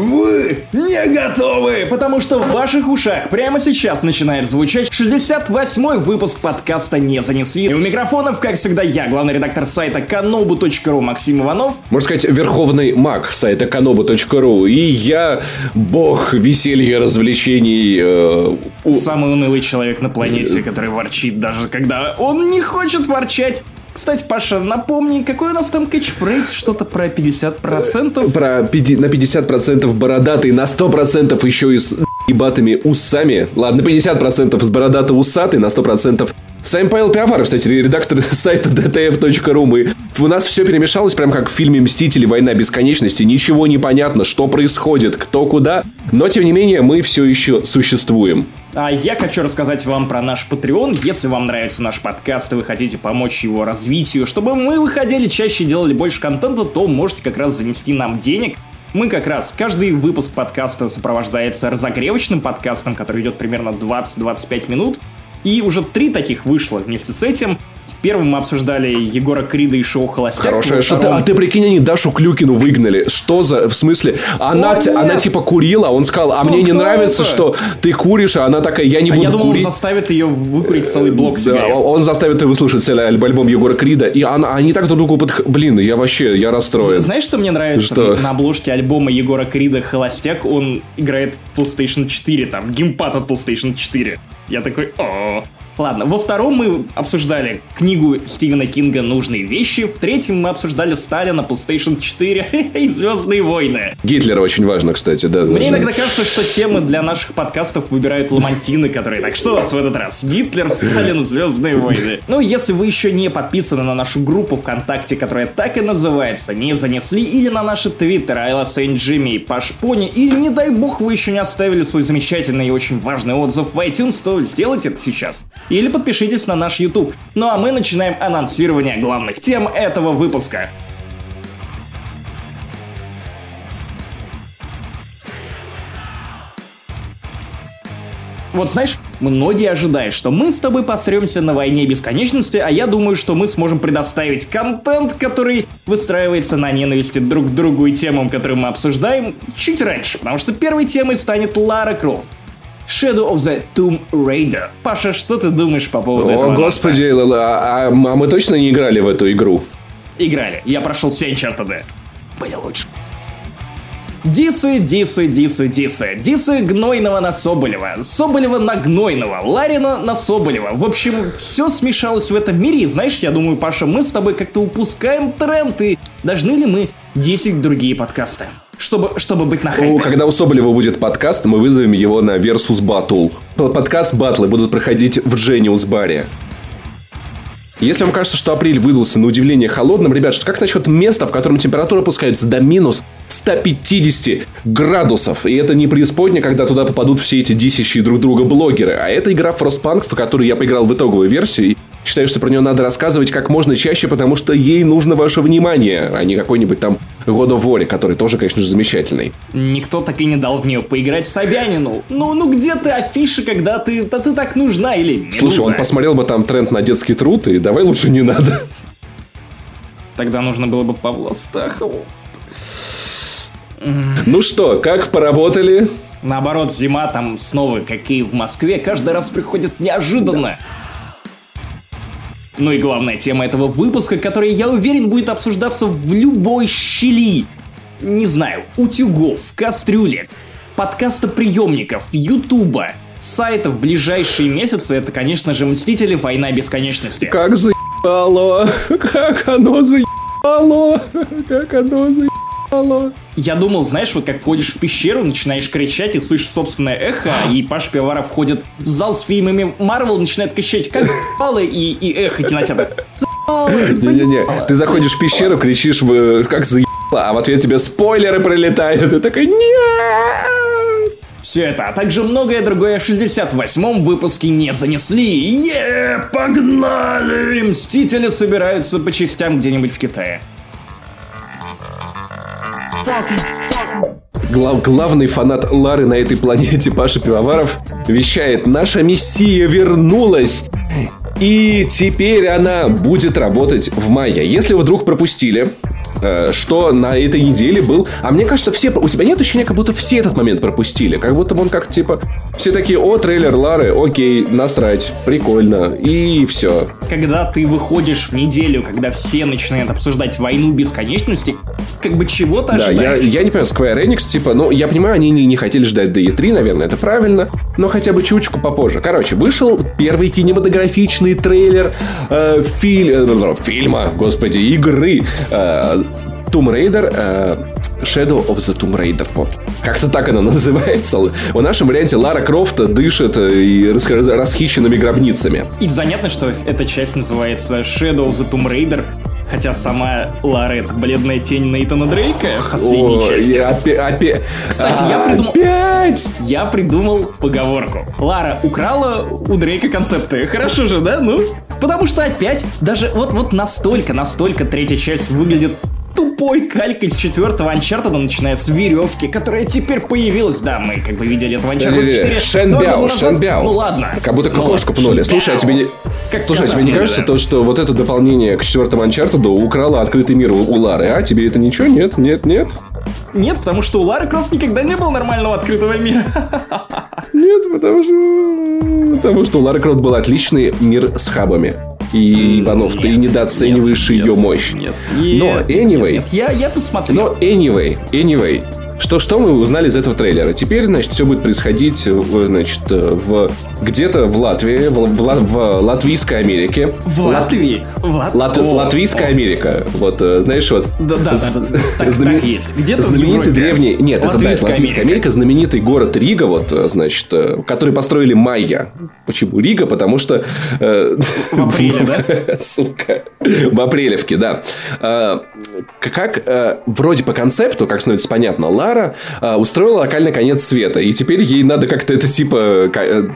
Вы не готовы, потому что в ваших ушах прямо сейчас начинает звучать 68-й выпуск подкаста «Не занесли». И у микрофонов, как всегда, я, главный редактор сайта kanobu.ru Максим Иванов. Можно сказать, верховный маг сайта kanobu.ru. И я бог веселья, развлечений. Э, Самый унылый человек на планете, который ворчит даже когда он не хочет ворчать. Кстати, Паша, напомни, какой у нас там кэтчфрейз? Что-то про 50%? Про пяти- на 50% бородатый, на 100% еще и с ебатыми усами. Ладно, 50% с бородатый усатый, на 100% с вами Павел Пиаваров, кстати, редактор сайта dtf.ru. Мы, у нас все перемешалось, прям как в фильме «Мстители. Война бесконечности». Ничего не понятно, что происходит, кто куда. Но, тем не менее, мы все еще существуем. А я хочу рассказать вам про наш Patreon. Если вам нравится наш подкаст и вы хотите помочь его развитию, чтобы мы выходили чаще и делали больше контента, то можете как раз занести нам денег. Мы как раз, каждый выпуск подкаста сопровождается разогревочным подкастом, который идет примерно 20-25 минут. И уже три таких вышло вместе с этим. Первом мы обсуждали Егора Крида и шоу «Холостяк». Хорошая. Что ты, а ты прикинь, они Дашу Клюкину выгнали. Что за... В смысле? Она, О, она типа курила, он сказал, а Кто- мне не нравится, это? что ты куришь, а она такая, я не А буду я думал, курить. он заставит ее выкурить целый блок Да, сигарет. он заставит ее выслушать целый альб- альбом Егора Крида, и она, они так друг другу подх... Блин, я вообще, я расстроен. Знаешь, что мне нравится? Что? На обложке альбома Егора Крида «Холостяк» он играет в PlayStation 4, там, геймпад от PlayStation 4. Я такой, о Ладно, во втором мы обсуждали книгу Стивена Кинга «Нужные вещи», в третьем мы обсуждали Сталина, PlayStation 4 и «Звездные войны». Гитлера очень важно, кстати, да. Мне даже. иногда кажется, что темы для наших подкастов выбирают ламантины, которые так что у нас в этот раз? Гитлер, Сталин, Звездные войны. Ну, если вы еще не подписаны на нашу группу ВКонтакте, которая так и называется «Не занесли», или на наши твиттеры Айла Сейнт Джимми и Пашпони, или, не дай бог, вы еще не оставили свой замечательный и очень важный отзыв в iTunes, то сделайте это сейчас. Или подпишитесь на наш YouTube. Ну а мы начинаем анонсирование главных тем этого выпуска. Вот знаешь, многие ожидают, что мы с тобой посремся на войне бесконечности, а я думаю, что мы сможем предоставить контент, который выстраивается на ненависти друг к другу и темам, которые мы обсуждаем, чуть раньше, потому что первой темой станет Лара Крофт. Shadow of the Tomb Raider. Паша, что ты думаешь по поводу этого? О, господи, Лала, а, а мы точно не играли в эту игру? Играли. Я прошел все Uncharted. Были лучше. Дисы, дисы, дисы, дисы. Дисы Гнойного на Соболева. Соболева на Гнойного. Ларина на Соболева. В общем, все смешалось в этом мире. И знаешь, я думаю, Паша, мы с тобой как-то упускаем тренд. И должны ли мы 10 другие подкасты? Чтобы, чтобы быть на хайпе. когда у Соболева будет подкаст, мы вызовем его на Versus Battle. Подкаст батлы будут проходить в Genius баре. Если вам кажется, что апрель выдался на удивление холодным, ребят, что как насчет места, в котором температура опускается до минус 150 градусов? И это не преисподня, когда туда попадут все эти дисящие друг друга блогеры, а это игра Frostpunk, в которую я поиграл в итоговую версию, считаю, что про нее надо рассказывать как можно чаще, потому что ей нужно ваше внимание, а не какой-нибудь там God of War, который тоже, конечно же, замечательный. Никто так и не дал в нее поиграть Собянину. Ну, ну где ты афиши, когда ты, да ты так нужна или Медуза? Слушай, он посмотрел бы там тренд на детский труд, и давай лучше не надо. Тогда нужно было бы Павла Стахову. Ну что, как поработали? Наоборот, зима там снова, как и в Москве, каждый раз приходит неожиданно. Ну и главная тема этого выпуска, который, я уверен, будет обсуждаться в любой щели. Не знаю, утюгов, кастрюлек, подкастоприемников, ютуба, сайтов в ближайшие месяцы, это, конечно же, Мстители Война Бесконечности. Как заебало, как оно заебало, как оно заебало. Я думал, знаешь, вот как входишь в пещеру, начинаешь кричать и слышишь собственное эхо, и Паш Пивоваров входит в зал с фильмами Марвел, начинает кричать, как заебало, и, и эхо кинотеатра. Не-не-не, ты заходишь в пещеру, кричишь, в- как заебало, а в ответ тебе спойлеры прилетают, и такой нет. Все это, а также многое другое в 68-м выпуске не занесли. Е, погнали! Мстители собираются по частям где-нибудь в Китае. Глав- главный фанат Лары на этой планете Паша Пивоваров вещает «Наша мессия вернулась!» И теперь она будет работать в мае. Если вы вдруг пропустили, что на этой неделе был... А мне кажется, все... У тебя нет ощущения, как будто все этот момент пропустили? Как будто он как, типа... Все такие, о, трейлер Лары, окей, насрать, прикольно, и все. Когда ты выходишь в неделю, когда все начинают обсуждать войну бесконечности, как бы чего-то Да, я, я не понимаю, Square Enix, типа, ну, я понимаю, они не, не хотели ждать до E3, наверное, это правильно, но хотя бы чучку попозже. Короче, вышел первый кинематографичный трейлер э, филь, э, фильма, господи, игры э, Tomb Raider э, Shadow of the Tomb Raider. Вот. Как-то так она называется. В нашем варианте Лара Крофт дышит э, и расхищенными гробницами. И занятно, что эта часть называется Shadow of the Tomb Raider, Хотя сама Лара это бледная тень Нейтана Дрейка в последней О, части. Я опять, опять, Кстати, я придумал... Опять! Я придумал поговорку. Лара украла у Дрейка концепты. Хорошо же, да? Ну, Потому что опять, даже вот, вот настолько, настолько третья часть выглядит тупой калькой из четвертого Uncharted, начиная с веревки, которая теперь появилась. Да, мы как бы видели это в Uncharted 4. Шенбяо, Шенбяо. Ну ладно. Как будто ну, кошку пнули. Слушай, а тебе не... Как Слушай, а тебе не кажется то, что вот это дополнение к четвертому Uncharted украло открытый мир у Лары, а? Тебе это ничего? Нет, нет, нет? Нет, потому что у Лары Крофт никогда не было нормального открытого мира. Нет, потому что... Потому что у Лары Крофт был отличный мир с хабами. И, Иванов, нет, ты недооцениваешь нет, ее мощь. Нет, нет, Но, anyway... Нет, я, я посмотрел. Но, anyway, anyway, что, что мы узнали из этого трейлера? Теперь, значит, все будет происходить, э, значит, э, в где-то в Латвии, в, в, в Латвийской Америке. В Латвии? Лат... Лат... Латвийская о. Америка. Вот, э, знаешь, вот... Да, да, да, да. Так, знамен... так есть. Где-то Знаменитый древний... Нет, это да, Латвийская Америка. Америка, знаменитый город Рига, вот, значит, который построили майя. Почему Рига? Потому что... В апреле, да? Сука. В апрелевке, да. Как, вроде по концепту, как становится понятно, Лара устроила локальный конец света, и теперь ей надо как-то это, типа...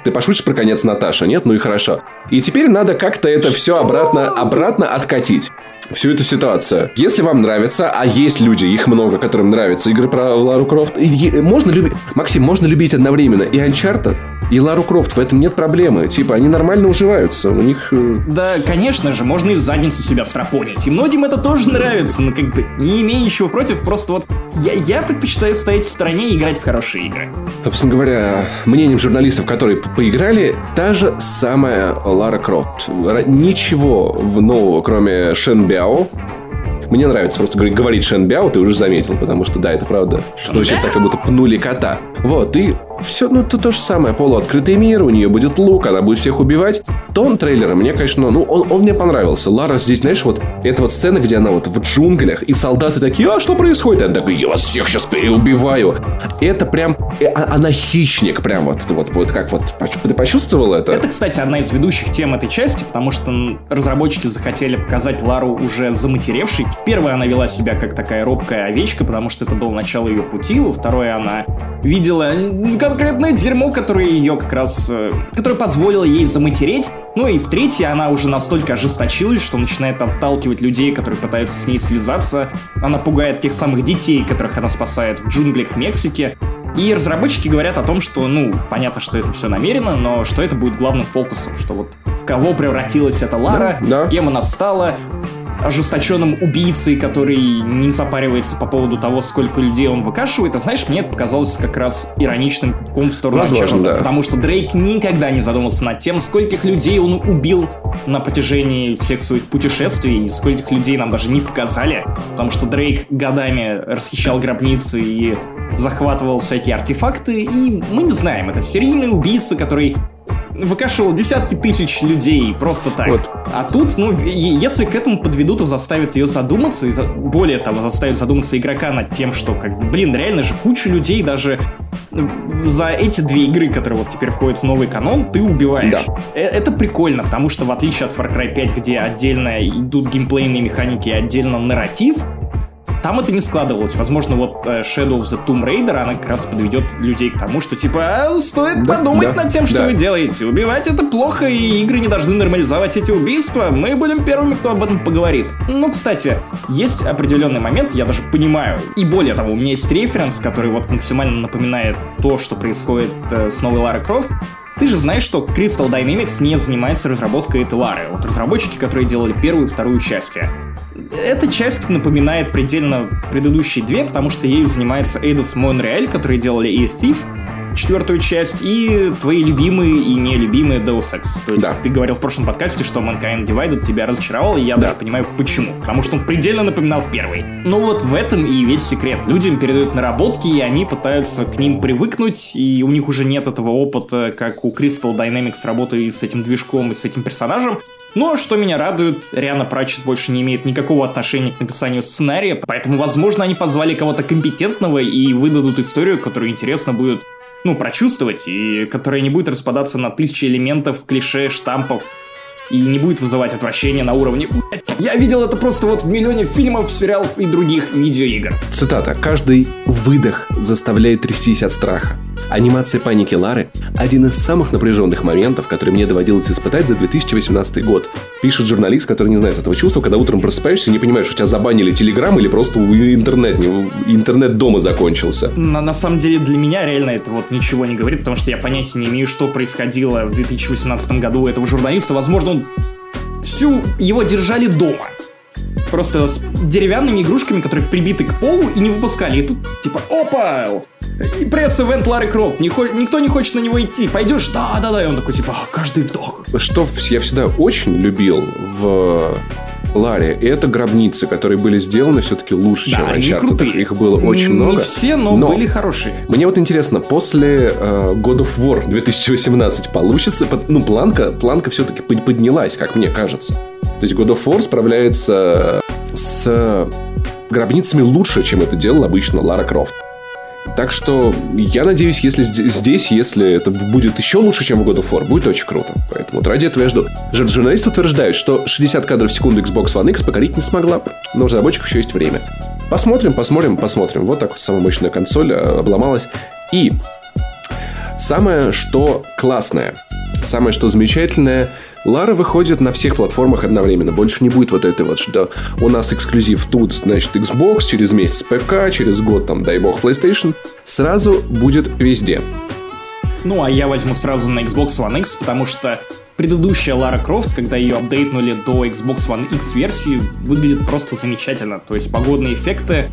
Ты пошутишь про конец Наташа, нет? Ну и хорошо. И теперь надо как-то это все обратно, обратно откатить всю эту ситуацию. Если вам нравится, а есть люди, их много, которым нравятся игры про Лару Крофт, можно любить... Максим, можно любить одновременно и Uncharted, и Лару Крофт, в этом нет проблемы. Типа, они нормально уживаются, у них... Э, да, конечно же, можно и в задницу себя стропонить. И многим это тоже нравится, но как бы не имею ничего против, просто вот я, я предпочитаю стоять в стороне и играть в хорошие игры. Собственно говоря, мнением журналистов, которые поиграли, та же самая Лара Крофт. Ничего нового, кроме Шенбяо, мне нравится просто говорить Шенбяо, ты уже заметил, потому что, да, это правда. Звучит так, как будто пнули кота. Вот, и все, ну, это то же самое. Полуоткрытый мир, у нее будет лук, она будет всех убивать. Тон трейлера мне, конечно, ну, он, он мне понравился. Лара здесь, знаешь, вот, это вот сцена, где она вот в джунглях, и солдаты такие, а что происходит? Она такая, я вас всех сейчас переубиваю. Это прям, э, а, она хищник, прям вот, вот, вот как вот, ты почувствовал это? Это, кстати, одна из ведущих тем этой части, потому что разработчики захотели показать Лару уже заматеревшей. В первой она вела себя как такая робкая овечка, потому что это было начало ее пути. Во второй она видела конкретное дерьмо, которое ее как раз... Э, которое позволило ей заматереть. Ну и в третьей она уже настолько ожесточилась, что начинает отталкивать людей, которые пытаются с ней связаться. Она пугает тех самых детей, которых она спасает в джунглях Мексики. И разработчики говорят о том, что, ну, понятно, что это все намеренно, но что это будет главным фокусом, что вот в кого превратилась эта Лара, да, да. кем она стала, ожесточенным убийцей, который не запаривается по поводу того, сколько людей он выкашивает. А знаешь, мне это показалось как раз ироничным ком в сторону Возможно, да. Потому что Дрейк никогда не задумался над тем, скольких людей он убил на протяжении всех своих путешествий, и скольких людей нам даже не показали. Потому что Дрейк годами расхищал гробницы и захватывал всякие артефакты, и мы не знаем, это серийный убийца, который выкашивал десятки тысяч людей просто так. Вот. А тут, ну, если к этому подведут, то заставят ее задуматься, и за... более того, заставят задуматься игрока над тем, что, как бы, блин, реально же кучу людей даже за эти две игры, которые вот теперь входят в новый канон, ты убиваешь. Да. Э, это прикольно, потому что в отличие от Far Cry 5, где отдельно идут геймплейные механики и отдельно нарратив, там это не складывалось. Возможно, вот э, Shadow of the Tomb Raider, она как раз подведет людей к тому, что типа а, стоит да, подумать да, над тем, что да. вы делаете. Убивать это плохо, и игры не должны нормализовать эти убийства. Мы будем первыми, кто об этом поговорит. Ну, кстати, есть определенный момент, я даже понимаю. И более того, у меня есть референс, который вот максимально напоминает то, что происходит э, с новой Ларой Крофт. Ты же знаешь, что Crystal Dynamics не занимается разработкой этой Лары. Вот разработчики, которые делали первую и вторую части. Эта часть напоминает предельно предыдущие две, потому что ею занимается Эйдос Монреаль, которые делали и Thief, четвертую часть, и твои любимые и нелюбимые Deus Ex. То есть Да. ты говорил в прошлом подкасте, что Mankind Divided тебя разочаровал, и я Да. даже понимаю почему. Потому что он предельно напоминал первый. Ну вот в этом и весь секрет. Людям передают наработки, и они пытаются к ним привыкнуть, и у них уже нет этого опыта, как у Crystal Dynamics работы с этим движком и с этим персонажем. Но что меня радует, Риана Пратчет больше не имеет никакого отношения к написанию сценария, поэтому, возможно, они позвали кого-то компетентного и выдадут историю, которую интересно будет ну, прочувствовать, и которая не будет распадаться на тысячи элементов, клише, штампов, и не будет вызывать отвращение на уровне «Блядь, Я видел это просто вот в миллионе фильмов, сериалов и других видеоигр. Цитата. «Каждый выдох заставляет трястись от страха. Анимация паники Лары – один из самых напряженных моментов, которые мне доводилось испытать за 2018 год. Пишет журналист, который не знает этого чувства, когда утром просыпаешься и не понимаешь, у тебя забанили телеграм или просто у- интернет, не- интернет дома закончился. На, на самом деле для меня реально это вот ничего не говорит, потому что я понятия не имею, что происходило в 2018 году у этого журналиста. Возможно, он всю его держали дома. Просто с деревянными игрушками, которые прибиты к полу и не выпускали. И тут типа, опа! И пресс-эвент Лары Крофт. Не хо- никто не хочет на него идти. Пойдешь? Да, да, да. И он такой, типа, «А, каждый вдох. Что я всегда очень любил в Ларе, это гробницы, которые были сделаны все-таки лучше, Да, чем они Uncharted. крутые. Их было очень Не много. все, но, были хорошие. Мне вот интересно, после э, God of War 2018 получится, ну, планка, планка все-таки поднялась, как мне кажется. То есть God of War справляется с гробницами лучше, чем это делал обычно Лара Крофт. Так что я надеюсь, если здесь, если это будет еще лучше, чем в God of War, будет очень круто. Поэтому вот ради этого я жду. Жур- Журналисты утверждают, что 60 кадров в секунду Xbox One X покорить не смогла, но у разработчиков еще есть время. Посмотрим, посмотрим, посмотрим. Вот так вот самая мощная консоль э, обломалась. И самое, что классное, самое, что замечательное, Лара выходит на всех платформах одновременно. Больше не будет вот этой вот, что у нас эксклюзив тут, значит, Xbox, через месяц ПК, через год, там, дай бог, PlayStation. Сразу будет везде. Ну, а я возьму сразу на Xbox One X, потому что предыдущая Лара Крофт, когда ее апдейтнули до Xbox One X версии, выглядит просто замечательно. То есть погодные эффекты,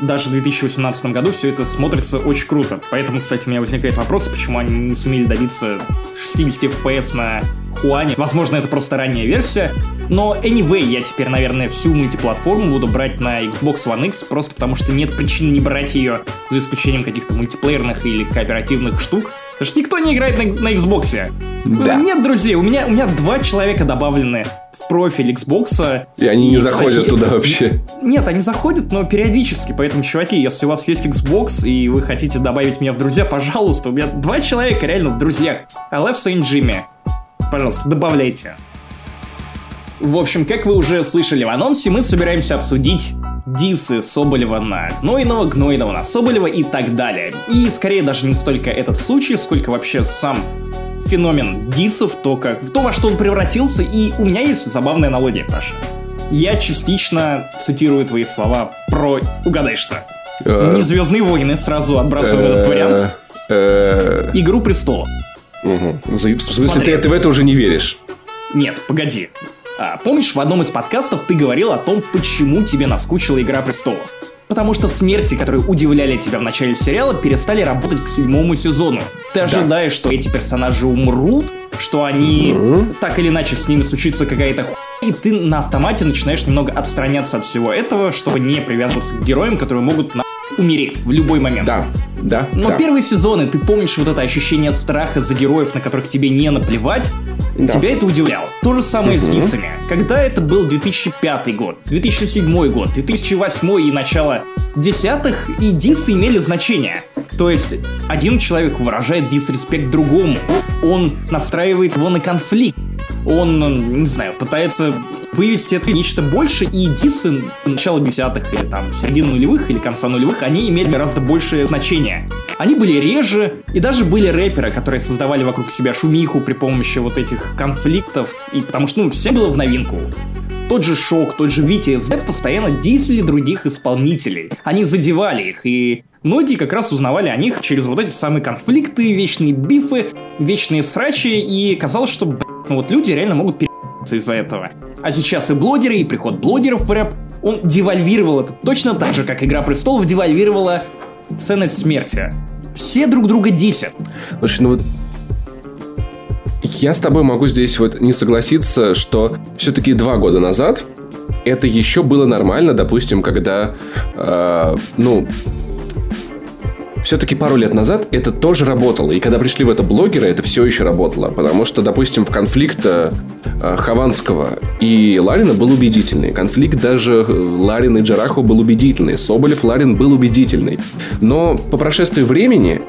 даже в 2018 году все это смотрится очень круто. Поэтому, кстати, у меня возникает вопрос, почему они не сумели добиться 60 FPS на Хуане. Возможно, это просто ранняя версия. Но anyway, я теперь, наверное, всю мультиплатформу буду брать на Xbox One X, просто потому что нет причин не брать ее, за исключением каких-то мультиплеерных или кооперативных штук. Потому что никто не играет на, на Xbox. Да. Нет, друзья, у меня, у меня два человека добавлены в профиль Xbox. И они не заходят кстати, туда вообще. Нет, они заходят, но периодически. Поэтому, чуваки, если у вас есть Xbox и вы хотите добавить меня в друзья, пожалуйста, у меня два человека реально в друзьях. Алефса и Джимми. Пожалуйста, добавляйте. В общем, как вы уже слышали в анонсе, мы собираемся обсудить дисы Соболева на Гнойного, Гнойного на Соболева и так далее. И скорее даже не столько этот случай, сколько вообще сам феномен дисов, то, как, то во что он превратился, и у меня есть забавная аналогия, Паша. Я частично цитирую твои слова про «Угадай что». Э, Не «Звездные войны», сразу отбрасываем этот вариант. э, «Игру престолов». В смысле, Смотри. ты, ты в это уже не веришь? Нет, погоди. А, помнишь, в одном из подкастов ты говорил о том, почему тебе наскучила «Игра престолов»? Потому что смерти, которые удивляли тебя в начале сериала, перестали работать к седьмому сезону. Ты ожидаешь, что эти персонажи умрут, что они Мгм. так или иначе с ними случится какая-то хуйня, и ты на автомате начинаешь немного отстраняться от всего этого, чтобы не привязываться к героям, которые могут на умереть в любой момент. Да, да, Но да. первые сезоны, ты помнишь вот это ощущение страха за героев, на которых тебе не наплевать? Да. Тебя это удивляло. То же самое с Мгм. Дисами. Когда это был 2005 год, 2007 год, 2008 и начало десятых, и Дисы имели значение. То есть один человек выражает дисреспект другому. Он настраивает его на конфликт. Он, не знаю, пытается вывести это нечто больше, и дисы начала десятых или там середины нулевых или конца нулевых, они имели гораздо большее значение. Они были реже, и даже были рэперы, которые создавали вокруг себя шумиху при помощи вот этих конфликтов, и потому что, ну, все было в новинку. Тот же Шок, тот же Z постоянно дисели других исполнителей. Они задевали их, и многие как раз узнавали о них через вот эти самые конфликты, вечные бифы, вечные срачи, и казалось, что, ну вот люди реально могут пере... из-за этого. А сейчас и блогеры, и приход блогеров в рэп, он девальвировал это точно так же, как Игра Престолов девальвировала ценность смерти. Все друг друга десят. Слушай, ну вот я с тобой могу здесь вот не согласиться, что все-таки два года назад это еще было нормально, допустим, когда, э, ну, все-таки пару лет назад это тоже работало. И когда пришли в это блогеры, это все еще работало. Потому что, допустим, в конфликт э, Хованского и Ларина был убедительный. Конфликт даже э, Ларина и Джараху был убедительный. Соболев Ларин был убедительный. Но по прошествии времени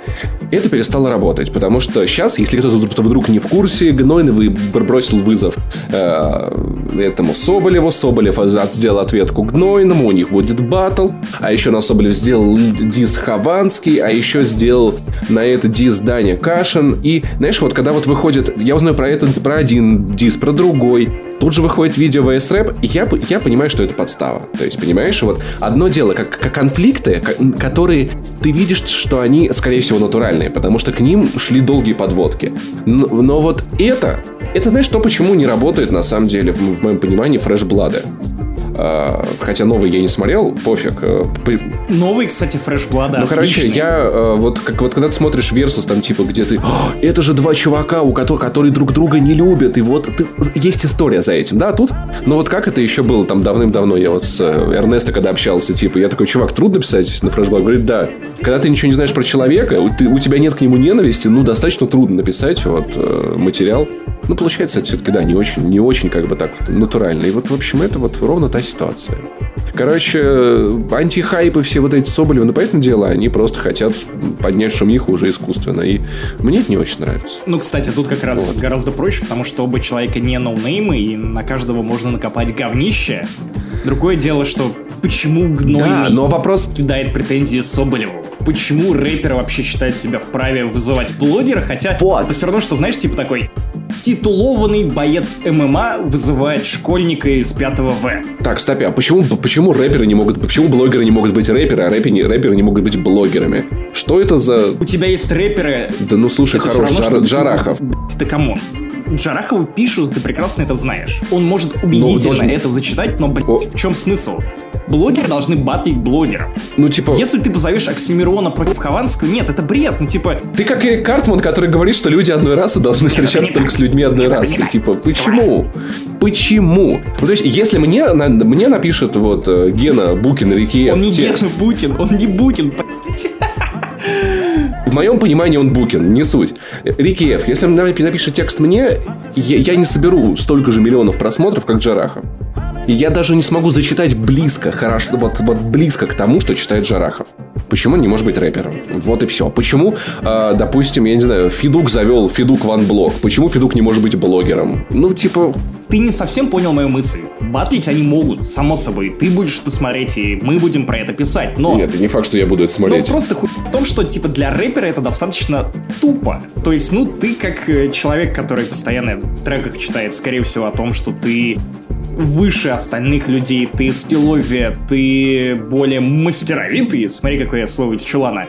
это перестало работать. Потому что сейчас, если кто-то вдруг не в курсе, Гнойный бросил вызов э, этому Соболеву. Соболев сделал ответку Гнойному. У них будет батл. А еще на Соболев сделал дис Хованский а еще сделал на это дис Даня Кашин. И, знаешь, вот когда вот выходит, я узнаю про этот, про один дис, про другой, Тут же выходит видео VS Rap, и я, я понимаю, что это подстава. То есть, понимаешь, вот одно дело, как, как конфликты, которые ты видишь, что они, скорее всего, натуральные, потому что к ним шли долгие подводки. Но, но вот это, это знаешь, то, почему не работает, на самом деле, в, в моем понимании, фреш-блады. А, хотя новый я не смотрел, пофиг. Э, новый, кстати, Fresh Blood, Ну, короче, я э, вот, как, вот когда ты смотришь Versus, там, типа, где ты... Это же два чувака, у которых, которые друг друга не любят, и вот ты, есть история за этим, да, тут... Ну, вот как это еще было там давным-давно, я вот с э, Эрнесто, когда общался, типа, я такой, чувак, трудно писать на Blood? Говорит, да. Когда ты ничего не знаешь про человека, ты, у тебя нет к нему ненависти, ну, достаточно трудно написать вот материал. Ну, получается, это все-таки, да, не очень, не очень как бы так вот натурально. И вот, в общем, это вот ровно та ситуация. Короче, антихайпы все вот эти Соболевы, ну, понятное дело, они просто хотят поднять шумиху уже искусственно. И мне это не очень нравится. Ну, кстати, тут как раз вот. гораздо проще, потому что оба человека не ноунеймы, и на каждого можно накопать говнище. Другое дело, что почему гнойный да, но вопрос... кидает претензии Соболеву? Почему рэпер вообще считает себя вправе вызывать блогера, хотя вот. это все равно, что, знаешь, типа такой, титулованный боец ММА вызывает школьника из 5 В. Так, стоп, а почему, почему рэперы не могут, почему блогеры не могут быть рэперы, а рэперы, рэперы не могут быть блогерами? Что это за... У тебя есть рэперы... Да ну слушай, хорош, Жар, Джарахов. Да come on. Джарахову пишут, ты прекрасно это знаешь. Он может убедительно ну, должен... это зачитать, но, блядь, О. в чем смысл? Блогеры должны батлить блогеров. Ну, типа... Если ты позовешь Оксимирона против Хованского, нет, это бред, ну, типа... Ты как Эрик Картман, который говорит, что люди одной расы должны встречаться только с людьми одной расы. Типа, почему? Почему? Ну, то есть, если мне, на, мне напишет вот э, Гена Букин Реки Он не текст... Гена Букин, он не Букин, в моем понимании он Букин, не суть. Рики Ф, если он напишет текст мне, я, я не соберу столько же миллионов просмотров, как Джараха. Я даже не смогу зачитать близко, хорошо, вот, вот близко к тому, что читает Джарахов. Почему он не может быть рэпером? Вот и все. Почему, э, допустим, я не знаю, Фидук завел Фидук Ван Блог? Почему Фидук не может быть блогером? Ну, типа... Ты не совсем понял мою мысль. Батлить они могут, само собой. Ты будешь это смотреть, и мы будем про это писать, но... Нет, это не факт, что я буду это смотреть. Ну, просто хуй в том, что, типа, для рэпера это достаточно тупо. То есть, ну, ты как э, человек, который постоянно в треках читает, скорее всего, о том, что ты выше остальных людей, ты скилловее, ты более мастеровитый. Смотри, какое я слово чулана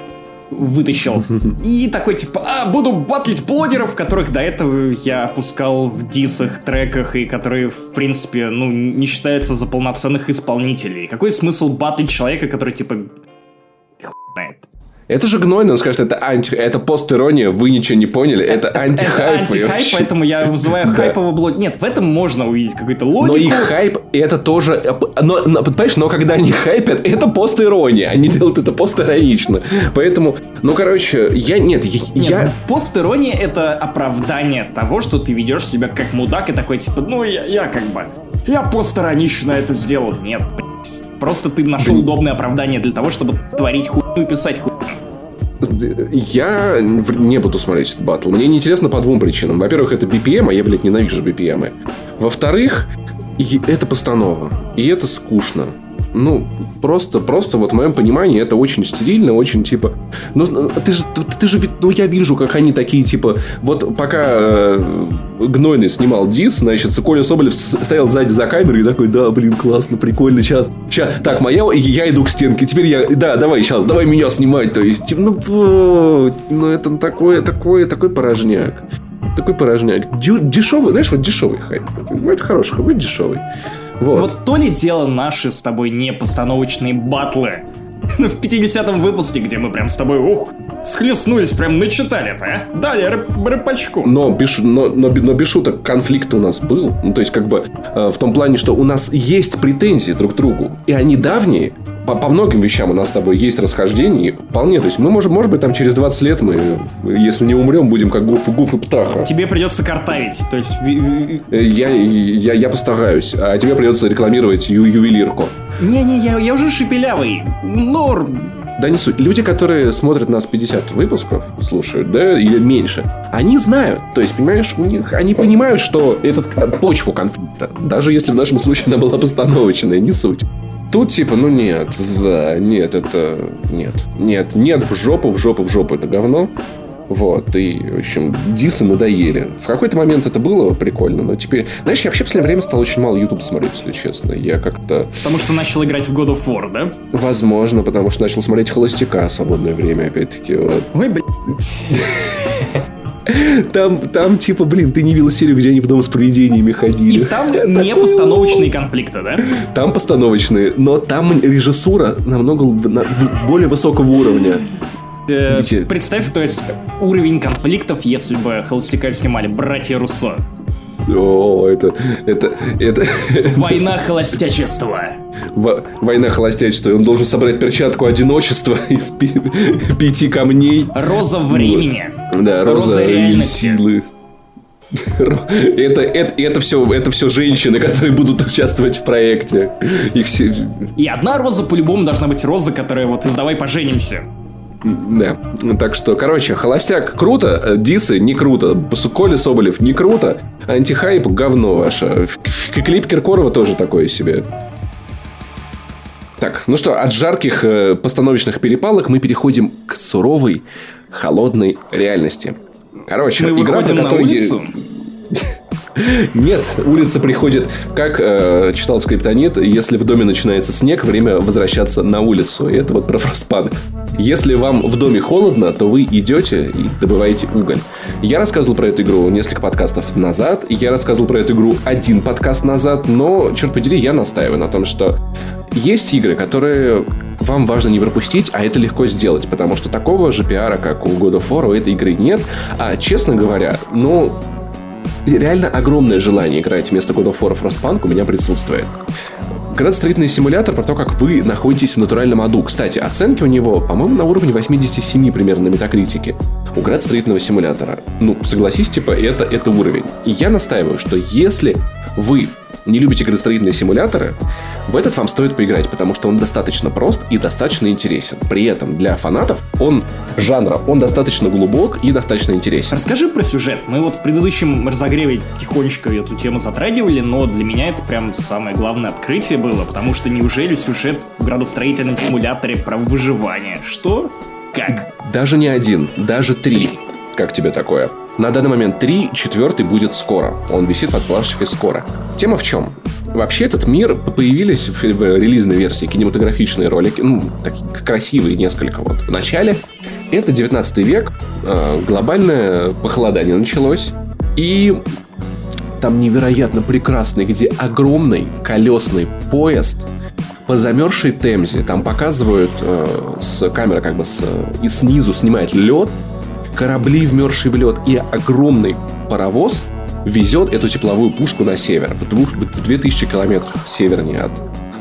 вытащил. И такой, типа, а, буду батлить блогеров, которых до этого я опускал в дисах, треках, и которые, в принципе, ну, не считаются за полноценных исполнителей. Какой смысл батлить человека, который, типа, хуй знает. Это же гнойно, он скажет, это анти, это пост-ирония, вы ничего не поняли, это антихайп. Это антихайп, поэтому я вызываю хайповый блог. Нет, в этом можно увидеть какую-то логику. Но и хайп, это тоже, но, но, понимаешь, но когда они хайпят, это пост-ирония, они делают это пост-иронично. Поэтому, ну, короче, я, нет, я... Нет, я... пост-ирония это оправдание того, что ты ведешь себя как мудак и такой, типа, ну, я, я как бы, я пост-иронично это сделал. Нет. Просто ты нашел удобное оправдание для того, чтобы творить хуйню и писать хуйню. Я не буду смотреть этот батл. Мне неинтересно по двум причинам. Во-первых, это BPM, а я, блядь, ненавижу BPM. Во-вторых, это постанова. И это скучно. Ну, просто, просто вот в моем понимании это очень стерильно, очень типа... Ну, ну ты же, ты же, ну, я вижу, как они такие, типа... Вот пока э, Гнойный снимал дис, значит, Коля Соболев стоял сзади за камерой и такой, да, блин, классно, прикольно, сейчас, сейчас, так, моя, я иду к стенке, теперь я, да, давай, сейчас, давай меня снимать, то есть, ну, ну, это такое, такое, такой порожняк. такой порожняк. Дешевый, знаешь, вот дешевый хайп. Это хороший хайп, дешевый. Вот. вот то ли дело наши с тобой не постановочные батлы. В 50-м выпуске, где мы прям с тобой, ух, схлестнулись, прям начитали это, а? Дали рэп, рэпачку. Но без, но, но, но без шуток, конфликт у нас был. Ну, то есть, как бы, э, в том плане, что у нас есть претензии друг к другу. И они давние. По, по многим вещам у нас с тобой есть расхождения. Вполне. То есть, мы можем, может быть, там через 20 лет мы, если не умрем, будем как Гуф, Гуф и Птаха. Тебе придется картавить. То есть... Э, я, я, я постараюсь. А тебе придется рекламировать ю ювелирку. Не-не, я, я уже шепелявый. Норм. Да не суть. Люди, которые смотрят нас 50 выпусков, слушают, да, или меньше, они знают. То есть, понимаешь, у них, они понимают, что этот почву конфликта, даже если в нашем случае она была постановочная, не суть. Тут типа, ну нет, да, нет, это нет, нет, нет, в жопу, в жопу, в жопу, это говно. Вот, и, в общем, дисы надоели. В какой-то момент это было прикольно, но теперь... Знаешь, я вообще в последнее время стал очень мало YouTube смотреть, если честно. Я как-то... Потому что начал играть в God of War, да? Возможно, потому что начал смотреть Холостяка в свободное время, опять-таки. Вот. Ой, блядь. Там, там, типа, блин, ты не видел серию, где они в дом с привидениями ходили. И там не постановочные конфликты, да? Там постановочные, но там режиссура намного на, более высокого уровня. Э, представь, то есть, уровень конфликтов, если бы холостяка снимали братья Руссо. О, это, это, это... Война холостячества. Война холостячества. Он должен собрать перчатку одиночества из пи, пяти камней. Роза времени. Да, роза, роза силы. Это, это, это, все, это все женщины, которые будут участвовать в проекте. Их все... И одна роза по-любому должна быть роза, которая вот давай поженимся. Да. Так что, короче, холостяк круто, э, дисы не круто, Коля Соболев не круто, антихайп говно ваше. Клип Киркорова тоже такое себе. Так, ну что, от жарких э, постановочных перепалок мы переходим к суровой, холодной реальности. Короче, мы игра, на которой... Улицу? Нет, улица приходит, как э, читал скриптонит, если в доме начинается снег, время возвращаться на улицу. И это вот про фростпанк. Если вам в доме холодно, то вы идете и добываете уголь. Я рассказывал про эту игру несколько подкастов назад. Я рассказывал про эту игру один подкаст назад. Но, черт подери, я настаиваю на том, что есть игры, которые вам важно не пропустить, а это легко сделать, потому что такого же пиара, как у God of War, у этой игры нет. А, честно говоря, ну, реально огромное желание играть вместо God of War Frostpunk у меня присутствует. Градостроительный симулятор про то, как вы находитесь в натуральном аду. Кстати, оценки у него, по-моему, на уровне 87 примерно на метакритике. У градостроительного симулятора. Ну, согласись, типа, это, это уровень. И я настаиваю, что если вы не любите градостроительные симуляторы, в этот вам стоит поиграть, потому что он достаточно прост и достаточно интересен. При этом для фанатов он жанра, он достаточно глубок и достаточно интересен. Расскажи про сюжет. Мы вот в предыдущем разогреве тихонечко эту тему затрагивали, но для меня это прям самое главное открытие было, потому что неужели сюжет в градостроительном симуляторе про выживание? Что? Как? Даже не один, даже три. Как тебе такое? На данный момент 3, четвертый будет скоро. Он висит под плашечкой скоро. Тема в чем? Вообще этот мир появились в, релизной версии кинематографичные ролики, ну, такие красивые несколько вот. В начале это 19 век, э, глобальное похолодание началось, и там невероятно прекрасный, где огромный колесный поезд по замерзшей Темзе. Там показывают э, с камеры как бы с, и снизу снимает лед, корабли, вмерзшие в лед, и огромный паровоз везет эту тепловую пушку на север, в, двух, в 2000 километров севернее от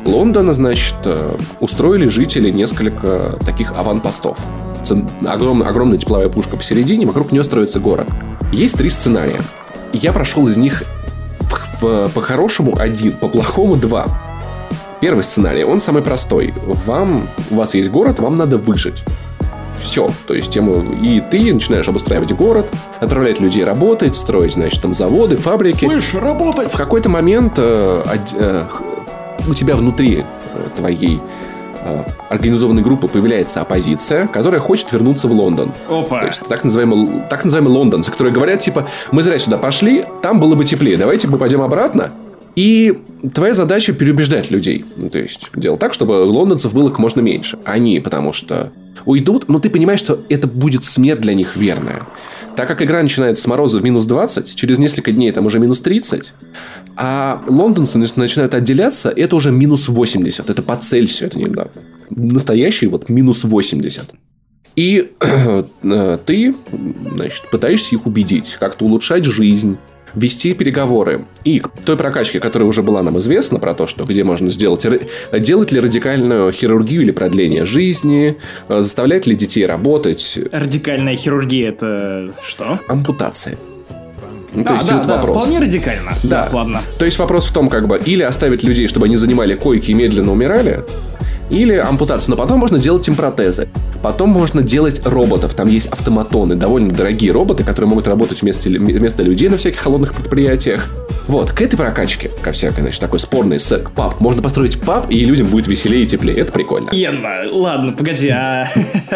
Лондона, значит, э, устроили жители несколько таких аванпостов. Огромная, огромная тепловая пушка посередине, вокруг нее строится город. Есть три сценария. Я прошел из них по-хорошему один, по-плохому два. Первый сценарий, он самый простой. Вам, у вас есть город, вам надо выжить все. То есть тему и ты начинаешь обустраивать город, отправлять людей работать, строить, значит, там заводы, фабрики. Слышь, работать! В какой-то момент э, э, у тебя внутри э, твоей э, организованной группы появляется оппозиция, которая хочет вернуться в Лондон. Опа. То есть так называемые, так называемые лондонцы, которые говорят, типа, мы зря сюда пошли, там было бы теплее, давайте мы пойдем обратно. И твоя задача переубеждать людей. Ну, то есть, делать так, чтобы лондонцев было как можно меньше. Они, потому что уйдут, но ты понимаешь, что это будет смерть для них верная. Так как игра начинается с мороза в минус 20, через несколько дней там уже минус 30, а лондонцы начинают отделяться, это уже минус 80. Это по Цельсию, это не да, настоящий вот минус 80. И э, ты, значит, пытаешься их убедить, как-то улучшать жизнь, вести переговоры. И к той прокачке, которая уже была нам известна, про то, что где можно сделать, делать ли радикальную хирургию или продление жизни, э, заставлять ли детей работать. Радикальная хирургия это что? Ампутация. Ну, то а, есть, да, вот да, вопрос. вполне радикально. Да. да, ладно. То есть вопрос в том, как бы, или оставить людей, чтобы они занимали койки и медленно умирали, или ампутацию. Но потом можно делать им протезы. Потом можно делать роботов. Там есть автоматоны, довольно дорогие роботы, которые могут работать вместо, вместо людей на всяких холодных предприятиях. Вот, к этой прокачке, ко всякой, значит, такой спорный с паб, можно построить паб, и людям будет веселее и теплее. Это прикольно. Ена, ладно, погоди, а...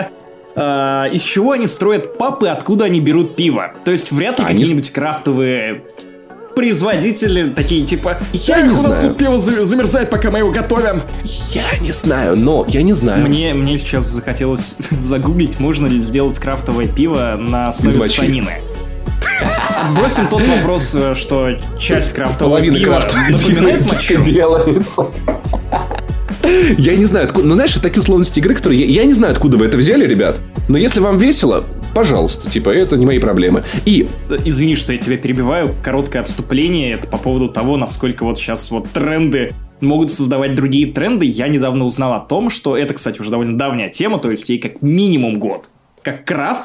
а из чего они строят папы, откуда они берут пиво? То есть вряд ли какие-нибудь крафтовые производители такие типа Я не у нас тут пиво замерзает, пока мы его готовим. Я не знаю, но я не знаю. Мне, мне сейчас захотелось загуглить, можно ли сделать крафтовое пиво на основе санины. Отбросим тот вопрос, э, что часть крафтового Половина пива напоминает мочу. делается. Я не знаю, откуда... Ну, знаешь, такие условности игры, которые... Я, я не знаю, откуда вы это взяли, ребят. Но если вам весело, пожалуйста, типа, это не мои проблемы. И... Извини, что я тебя перебиваю, короткое отступление, это по поводу того, насколько вот сейчас вот тренды могут создавать другие тренды. Я недавно узнал о том, что это, кстати, уже довольно давняя тема, то есть ей как минимум год. Как крафт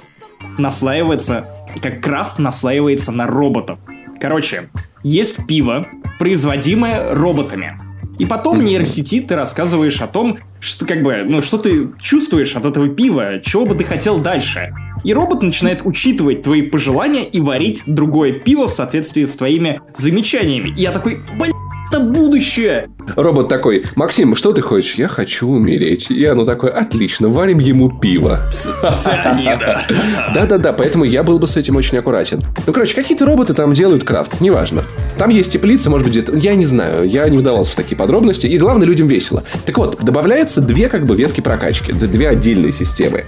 наслаивается, как крафт наслаивается на роботов. Короче, есть пиво, производимое роботами. И потом нейросети ты рассказываешь о том, что как бы, ну, что ты чувствуешь от этого пива, чего бы ты хотел дальше. И робот начинает учитывать твои пожелания и варить другое пиво в соответствии с твоими замечаниями. И я такой, блин, это будущее! Робот такой, Максим, что ты хочешь? Я хочу умереть. И оно такое, отлично, варим ему пиво. Да-да-да, поэтому я был бы с этим очень аккуратен. Ну, короче, какие-то роботы там делают крафт, неважно. Там есть теплица, может быть, где-то... Я не знаю, я не вдавался в такие подробности. И главное, людям весело. Так вот, добавляется две как бы ветки прокачки. Две отдельные системы.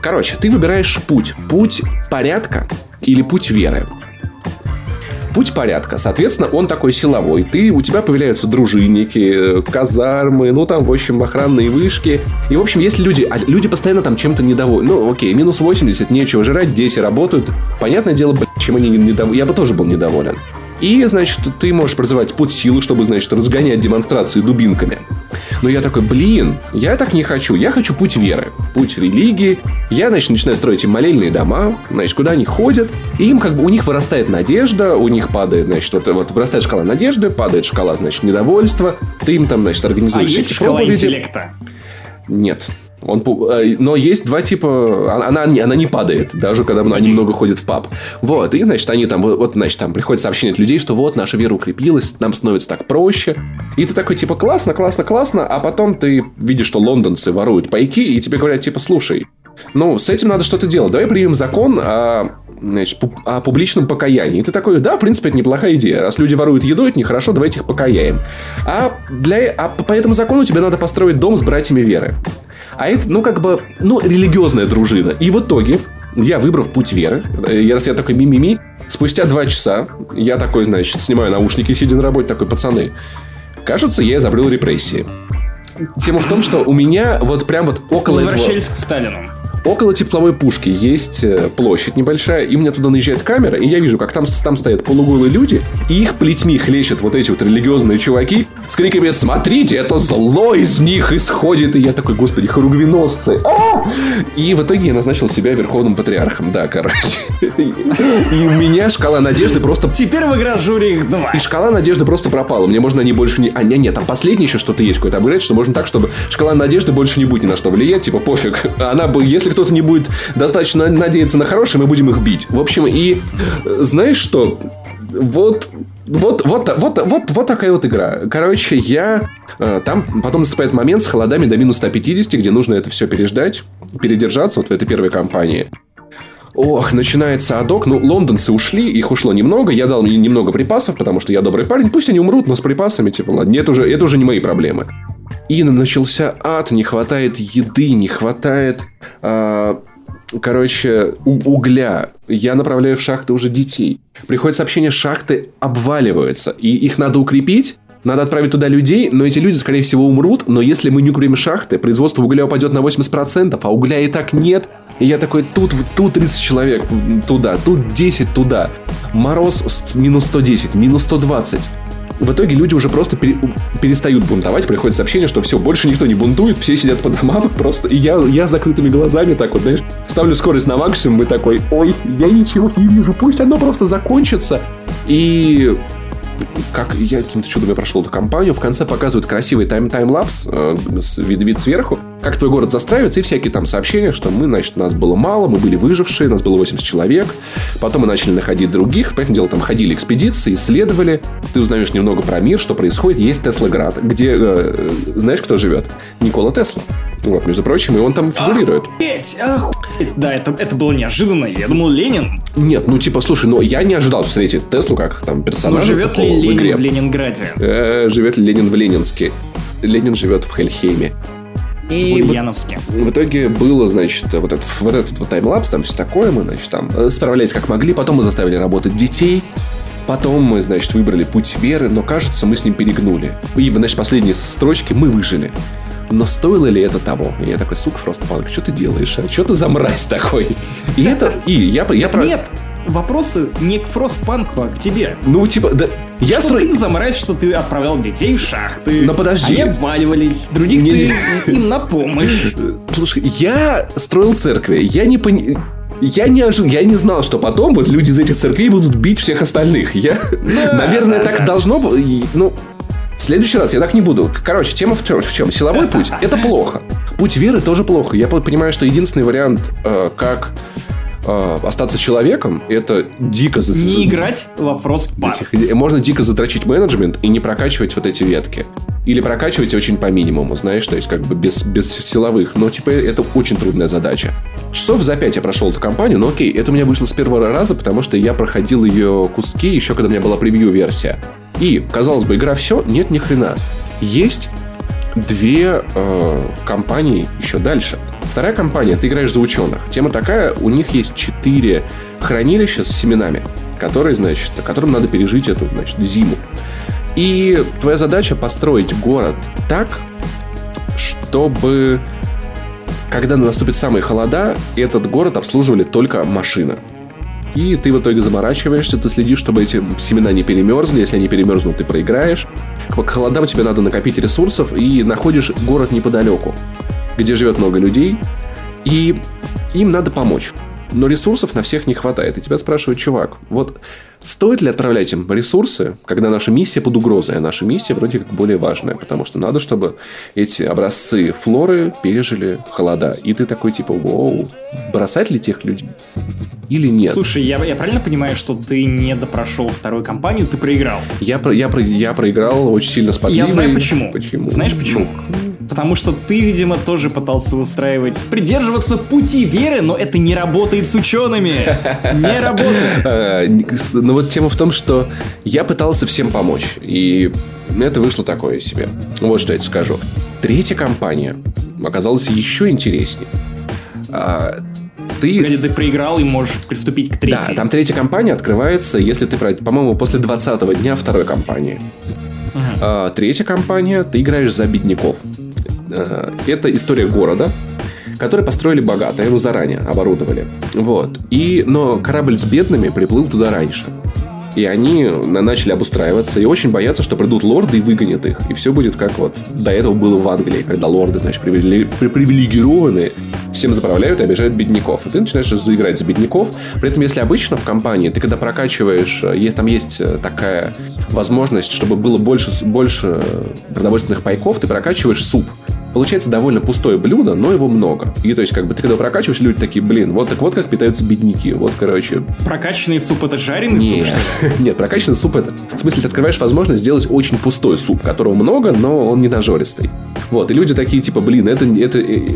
Короче, ты выбираешь путь. Путь порядка или путь веры путь порядка. Соответственно, он такой силовой. Ты, у тебя появляются дружинники, казармы, ну там, в общем, охранные вышки. И, в общем, если люди, а люди постоянно там чем-то недовольны. Ну, окей, минус 80, нечего жрать, дети работают. Понятное дело, чем они недовольны. Я бы тоже был недоволен. И, значит, ты можешь призывать путь силы, чтобы, значит, разгонять демонстрации дубинками. Но я такой, блин, я так не хочу. Я хочу путь веры, путь религии. Я, значит, начинаю строить им молельные дома, значит, куда они ходят. И им как бы, у них вырастает надежда, у них падает, значит, вот, вот вырастает шкала надежды, падает шкала, значит, недовольства. Ты им там, значит, организуешь а есть шкала проповеди. интеллекта? Нет. Он, э, но есть два типа... Она, она не падает, даже когда они много ходят в паб. Вот, и, значит, они там... Вот, значит, там приходят сообщения от людей, что вот, наша вера укрепилась, нам становится так проще. И ты такой, типа, классно, классно, классно, а потом ты видишь, что лондонцы воруют пайки, и тебе говорят, типа, слушай, ну, с этим надо что-то делать. Давай примем закон о, значит, о публичном покаянии. И ты такой, да, в принципе, это неплохая идея. Раз люди воруют еду, это нехорошо, давайте их покаяем. А, для, а по этому закону тебе надо построить дом с братьями веры. А это, ну, как бы, ну, религиозная дружина. И в итоге, я, выбрав путь веры, я, раз я такой ми-ми-ми, спустя два часа я такой, значит, снимаю наушники, сидя на работе, такой, пацаны, кажется, я изобрел репрессии. Тема в том, что у меня вот прям вот около Возвращались этого... к Сталину. Около тепловой пушки есть э, площадь небольшая, и у меня туда наезжает камера, и я вижу, как там, там стоят полуголые люди, и их плетьми хлещут вот эти вот религиозные чуваки с криками «Смотрите, это зло из них исходит!» И я такой, господи, хоругвеносцы! А! И в итоге я назначил себя верховным патриархом, да, короче. И у меня шкала надежды просто... Теперь в игражуре их два. И шкала надежды просто пропала. Мне можно они больше не... А, нет, нет, там последнее еще что-то есть, какой-то апгрейд, что можно так, чтобы шкала надежды больше не будет ни на что влиять, типа пофиг. Она бы, если кто-то не будет достаточно надеяться на хорошее, мы будем их бить. В общем, и знаешь что? Вот вот, вот, вот, вот, вот такая вот игра. Короче, я... Э, там потом наступает момент с холодами до минус 150, где нужно это все переждать, передержаться вот в этой первой кампании. Ох, начинается адок. Ну, лондонцы ушли, их ушло немного. Я дал им немного припасов, потому что я добрый парень. Пусть они умрут, но с припасами, типа, ладно, это уже, это уже не мои проблемы. И начался ад, не хватает еды, не хватает а, короче, угля. Я направляю в шахты уже детей. Приходит сообщение, шахты обваливаются, и их надо укрепить. Надо отправить туда людей, но эти люди, скорее всего, умрут. Но если мы не укрепим шахты, производство угля упадет на 80%, а угля и так нет. И я такой, тут, тут 30 человек туда, тут 10 туда. Мороз минус 110, минус 120 в итоге люди уже просто пере, перестают бунтовать, приходит сообщение, что все, больше никто не бунтует, все сидят по домам просто. И я, я закрытыми глазами так вот, знаешь, ставлю скорость на максимум и такой, ой, я ничего не вижу, пусть оно просто закончится. И как я каким-то чудом я прошел эту кампанию, в конце показывают красивый тайм таймлапс, э, вид, вид сверху, как твой город застраивается, и всякие там сообщения, что мы, значит, нас было мало, мы были выжившие, нас было 80 человек, потом мы начали находить других, поэтому дело, там ходили экспедиции, исследовали, ты узнаешь немного про мир, что происходит, есть Теслоград, где, э, знаешь, кто живет? Никола Тесла. Вот, между прочим, и он там фигурирует. Охуеть, охуеть. Да, это, это было неожиданно. Я думал, Ленин. Нет, ну типа, слушай, ну я не ожидал встретить Теслу как там персонажа. Но живет ли Ленин в, в Ленинграде? Э, живет ли Ленин в Ленинске? Ленин живет в Хельхейме. И в, Ульяновске. В, в итоге было, значит, вот этот вот, этот вот таймлапс, там все такое, мы, значит, там э, справлялись как могли, потом мы заставили работать детей, Потом мы, значит, выбрали путь веры, но кажется, мы с ним перегнули. И, значит, последние строчки мы выжили но стоило ли это того? И я такой, сука, Фростпанк, что ты делаешь? А? Что ты за мразь такой? И это... И я... я про... Вопросы не к Фростпанку, а к тебе. Ну, типа, да... Я что стро... ты заморать, что ты отправлял детей в шахты. Но подожди. Они обваливались. Других не... ты им на помощь. Слушай, я строил церкви. Я не понимаю... Я не ожидал, я не знал, что потом вот люди из этих церквей будут бить всех остальных. Я, да, наверное, да, так да. должно быть. Ну, в следующий раз я так не буду. Короче, тема в чем? В чем? Силовой путь – это плохо. Путь веры тоже плохо. Я понимаю, что единственный вариант, э, как э, остаться человеком, это дико... Не играть во Frostpunk. Можно дико затрачить менеджмент и не прокачивать вот эти ветки. Или прокачивать очень по минимуму, знаешь, то есть как бы без, без силовых. Но, типа, это очень трудная задача. Часов за пять я прошел эту кампанию, но окей, это у меня вышло с первого раза, потому что я проходил ее куски еще, когда у меня была превью-версия. И, казалось бы, игра все, нет ни хрена. Есть две э, компании еще дальше. Вторая компания, ты играешь за ученых. Тема такая, у них есть четыре хранилища с семенами, которые, значит, которым надо пережить эту, значит, зиму. И твоя задача построить город так, чтобы когда наступит самые холода, этот город обслуживали только машины. И ты в итоге заморачиваешься, ты следишь, чтобы эти семена не перемерзли. Если они перемерзнут, ты проиграешь. К холодам тебе надо накопить ресурсов и находишь город неподалеку, где живет много людей, и им надо помочь. Но ресурсов на всех не хватает. И тебя спрашивают, чувак, вот Стоит ли отправлять им ресурсы, когда наша миссия под угрозой, а наша миссия вроде как более важная, потому что надо, чтобы эти образцы флоры пережили холода. И ты такой типа, вау, бросать ли тех людей? Или нет? Слушай, я, я правильно понимаю, что ты не допрошел вторую кампанию, ты проиграл? Я, я, я, проиграл очень сильно с Я знаю почему. Почему? Знаешь почему? Ну, Потому что ты, видимо, тоже пытался устраивать, придерживаться пути веры, но это не работает с учеными. Не работает. А, ну вот тема в том, что я пытался всем помочь. И это вышло такое себе. Вот что я тебе скажу. Третья компания оказалась еще интереснее. А, ты... Погоди, ты проиграл и можешь приступить к третьей. Да, там третья компания открывается, если ты, по-моему, после 20 дня второй компании. Uh-huh. А, третья компания, ты играешь за бедняков. Э, это история города, который построили богато, его заранее оборудовали. Вот. И, но корабль с бедными приплыл туда раньше. И они начали обустраиваться и очень боятся, что придут лорды и выгонят их. И все будет как вот до этого было в Англии, когда лорды, значит, привилегированные, всем заправляют и обижают бедняков. И ты начинаешь заиграть за бедняков. При этом, если обычно в компании, ты когда прокачиваешь, э, есть, там есть э, такая возможность, чтобы было больше, больше продовольственных пайков, ты прокачиваешь суп получается довольно пустое блюдо, но его много. И то есть, как бы ты когда прокачиваешь, люди такие, блин, вот так вот как питаются бедняки. Вот, короче. Прокачанный суп это жареный Нет. суп, что ли? Нет, прокачанный суп это. В смысле, ты открываешь возможность сделать очень пустой суп, которого много, но он не нажористый. Вот, и люди такие, типа, блин, это, это э,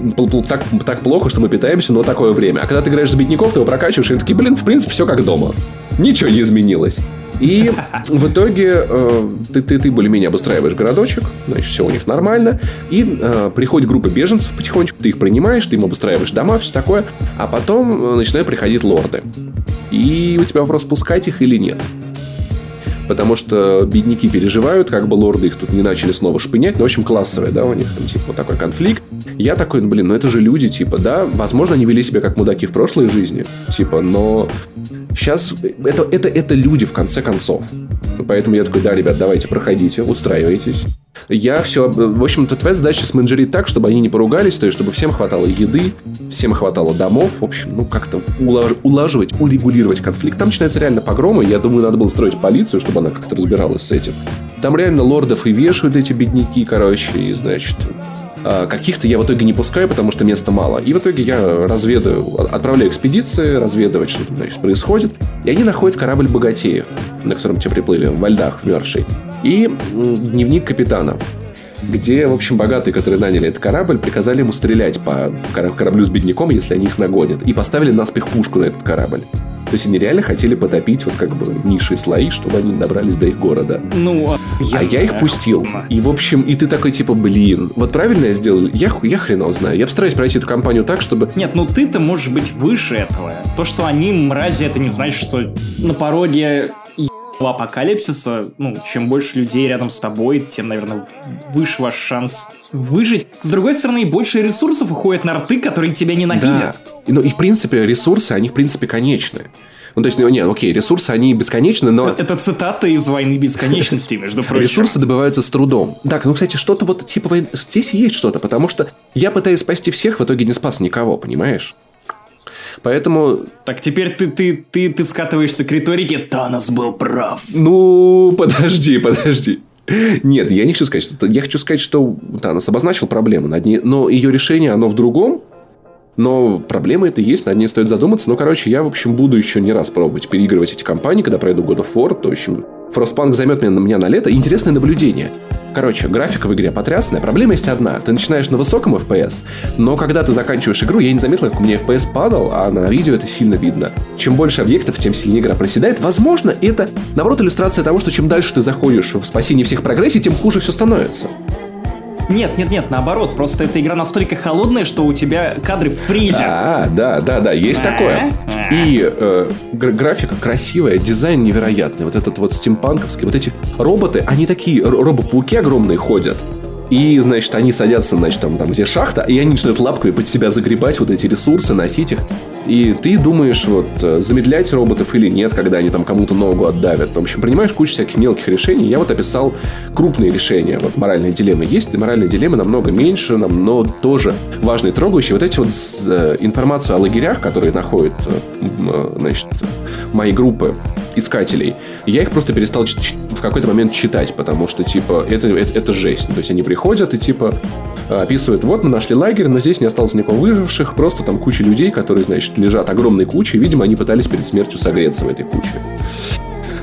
так, так плохо, что мы питаемся, но такое время. А когда ты играешь за бедняков, ты его прокачиваешь, и они такие, блин, в принципе, все как дома. Ничего не изменилось. И в итоге э, ты, ты, ты более-менее обустраиваешь городочек, значит, все у них нормально, и э, приходит группа беженцев потихонечку, ты их принимаешь, ты им обустраиваешь дома, все такое, а потом э, начинают приходить лорды. И у тебя вопрос, пускать их или нет потому что бедняки переживают, как бы лорды их тут не начали снова шпынять. Ну, в общем, классовая, да, у них там, типа, вот такой конфликт. Я такой, ну, блин, ну это же люди, типа, да, возможно, они вели себя как мудаки в прошлой жизни, типа, но сейчас это, это, это люди, в конце концов. Поэтому я такой, да, ребят, давайте, проходите, устраивайтесь. Я все... В общем-то, твоя задача сменджерить так, чтобы они не поругались, то есть, чтобы всем хватало еды, всем хватало домов, в общем, ну, как-то улаж... улаживать, урегулировать конфликт. Там начинаются реально погромы, я думаю, надо было строить полицию, чтобы она как-то разбиралась с этим. Там реально лордов и вешают эти бедняки, короче, и, значит, Каких-то я в итоге не пускаю, потому что места мало. И в итоге я разведаю, отправляю экспедиции, разведывать, что значит, происходит. И они находят корабль богатеев, на котором те приплыли, во льдах вмерзший и дневник капитана где, в общем, богатые, которые наняли этот корабль, приказали ему стрелять по кораблю с бедняком, если они их нагонят, и поставили наспех пушку на этот корабль. То есть они реально хотели потопить вот как бы низшие слои, чтобы они добрались до их города. Ну, я, а я их пустил. И, в общем, и ты такой типа, блин, вот правильно я сделал? Я, я хрен знаю. Я постараюсь пройти эту компанию так, чтобы... Нет, ну ты-то можешь быть выше этого. То, что они мрази, это не значит, что на пороге апокалипсиса, ну, чем больше людей рядом с тобой, тем, наверное, выше ваш шанс выжить. С другой стороны, больше ресурсов уходит на рты, которые тебя ненавидят. Да. Ну и, в принципе, ресурсы, они, в принципе, конечны. Ну, то есть, ну, нет, окей, ресурсы, они бесконечны, но... Это цитата из «Войны бесконечности», между прочим. Ресурсы добываются с трудом. Так, ну, кстати, что-то вот типа войны... Здесь есть что-то, потому что я пытаюсь спасти всех, в итоге не спас никого, понимаешь? Поэтому... Так теперь ты, ты, ты, ты скатываешься к риторике «Танос был прав». Ну, подожди, подожди. Нет, я не хочу сказать, что... Я хочу сказать, что Танос обозначил проблему над ней, но ее решение, оно в другом, но проблема это есть, над ней стоит задуматься. Ну, короче, я, в общем, буду еще не раз пробовать переигрывать эти компании, когда пройду God of War, то, в общем, Frostpunk займет меня, меня на лето. интересное наблюдение. Короче, графика в игре потрясная. Проблема есть одна. Ты начинаешь на высоком FPS, но когда ты заканчиваешь игру, я не заметил, как у меня FPS падал, а на видео это сильно видно. Чем больше объектов, тем сильнее игра проседает. Возможно, это, наоборот, иллюстрация того, что чем дальше ты заходишь в спасение всех прогрессий, тем хуже все становится. Нет, нет, нет, наоборот. Просто эта игра настолько холодная, что у тебя кадры фризят. А, да, да, да, есть такое. И э, графика красивая, дизайн невероятный. Вот этот вот стимпанковский. Вот эти роботы, они такие, робопауки огромные ходят. И, значит, они садятся, значит, там, там где шахта, и они начинают лапками под себя загребать вот эти ресурсы, носить их. И ты думаешь, вот, э, замедлять роботов или нет, когда они там кому-то ногу отдавят. В общем, принимаешь кучу всяких мелких решений. Я вот описал крупные решения. Вот моральные дилеммы есть, моральные дилеммы намного меньше, но тоже важные, трогающие. Вот эти вот э, информацию о лагерях, которые находят, э, значит, мои группы искателей, я их просто перестал в какой-то момент читать, потому что, типа, это, это, это жесть. То есть они приходят и, типа, описывают, вот, мы нашли лагерь, но здесь не осталось никого выживших, просто там куча людей, которые, значит, лежат огромной кучей, видимо, они пытались перед смертью согреться в этой куче.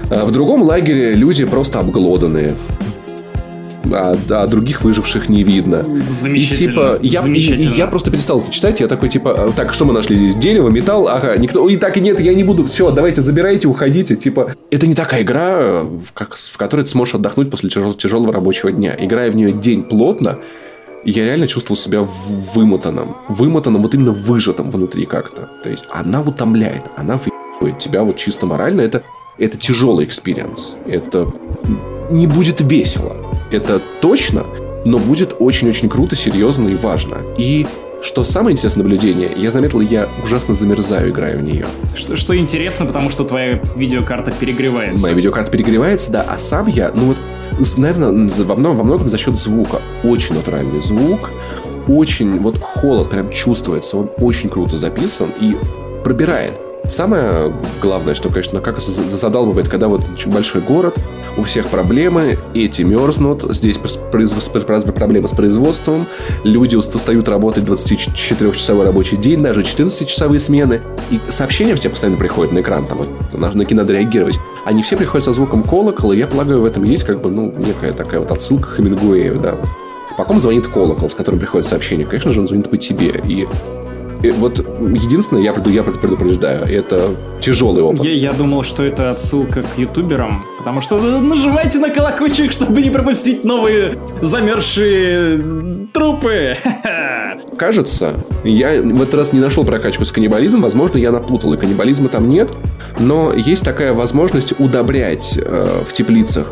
А в другом лагере люди просто обглоданные. А, а других выживших не видно. Замечательно. И типа, я, Замечательно. И, и я просто перестал это читать. Я такой, типа, так, что мы нашли здесь? Дерево, металл, ага, никто. И так и нет, я не буду. Все, давайте забирайте, уходите. Типа, это не такая игра, в, как, в которой ты сможешь отдохнуть после тяжел, тяжелого рабочего дня. Играя в нее день плотно, я реально чувствовал себя вымотанным. Вымотанным, вот именно выжатым внутри как-то. То есть она утомляет, она выебывает тебя вот чисто морально. Это, это тяжелый experience. Это не будет весело. Это точно, но будет очень-очень круто, серьезно и важно. И что самое интересное наблюдение, я заметил, я ужасно замерзаю, играя в нее. Что, что интересно, потому что твоя видеокарта перегревается. Моя видеокарта перегревается, да, а сам я, ну вот наверное, во многом, во многом за счет звука. Очень натуральный звук, очень, вот холод прям чувствуется, он очень круто записан и пробирает. Самое главное, что, конечно, как задалбывает, когда вот большой город, у всех проблемы, эти мерзнут, здесь проблемы с производством, люди устают работать 24-часовой рабочий день, даже 14-часовые смены, и сообщения все постоянно приходят на экран, там, вот, на кино реагировать. Они все приходят со звуком колокола, и я полагаю, в этом есть как бы, ну, некая такая вот отсылка к Хемингуэю, да. По ком звонит колокол, с которым приходит сообщение? Конечно же, он звонит по тебе. И э, вот единственное, я, я предупреждаю, это тяжелый опыт. Я, я думал, что это отсылка к ютуберам, потому что нажимайте на колокольчик, чтобы не пропустить новые замерзшие трупы. Кажется, я в этот раз не нашел прокачку с каннибализмом, возможно, я напутал, и каннибализма там нет, но есть такая возможность удобрять э, в теплицах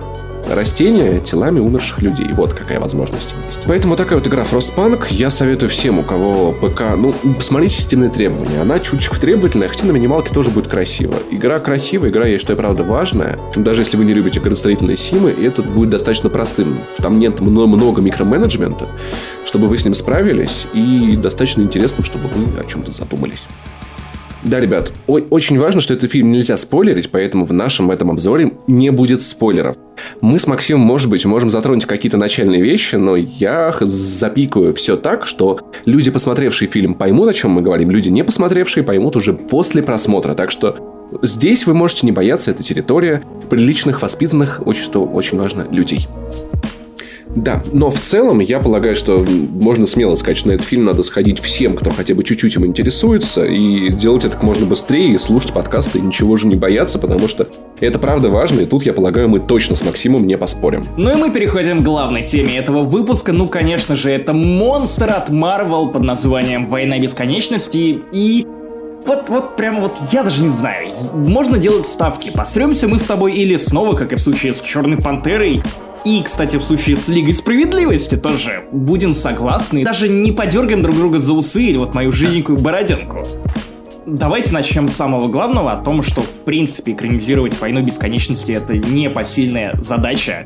растения телами умерших людей. Вот какая возможность есть. Поэтому такая вот игра Frostpunk я советую всем, у кого ПК... Ну, посмотрите системные требования. Она чуть-чуть требовательная, хотя на минималке тоже будет красиво. Игра красивая, игра, я считаю, правда важная. Даже если вы не любите градостроительные симы, это будет достаточно простым. Там нет много микроменеджмента, чтобы вы с ним справились, и достаточно интересно, чтобы вы о чем-то задумались. Да, ребят, очень важно, что этот фильм нельзя спойлерить, поэтому в нашем этом обзоре не будет спойлеров. Мы с Максимом, может быть, можем затронуть какие-то начальные вещи, но я запикаю все так, что люди, посмотревшие фильм, поймут, о чем мы говорим, люди, не посмотревшие, поймут уже после просмотра. Так что здесь вы можете не бояться, это территория приличных, воспитанных, очень, что очень важно, людей. Да, но в целом я полагаю, что можно смело сказать, что на этот фильм надо сходить всем, кто хотя бы чуть-чуть им интересуется, и делать это как можно быстрее, и слушать подкасты, и ничего же не бояться, потому что это правда важно, и тут, я полагаю, мы точно с Максимом не поспорим. Ну и мы переходим к главной теме этого выпуска. Ну, конечно же, это монстр от Marvel под названием «Война бесконечности» и вот, вот прямо вот я даже не знаю. Можно делать ставки. Посремся мы с тобой или снова, как и в случае с Черной Пантерой, и, кстати, в случае с Лигой Справедливости тоже будем согласны. Даже не подергаем друг друга за усы или вот мою жиденькую бороденку. Давайте начнем с самого главного, о том, что, в принципе, экранизировать «Войну бесконечности» — это непосильная задача.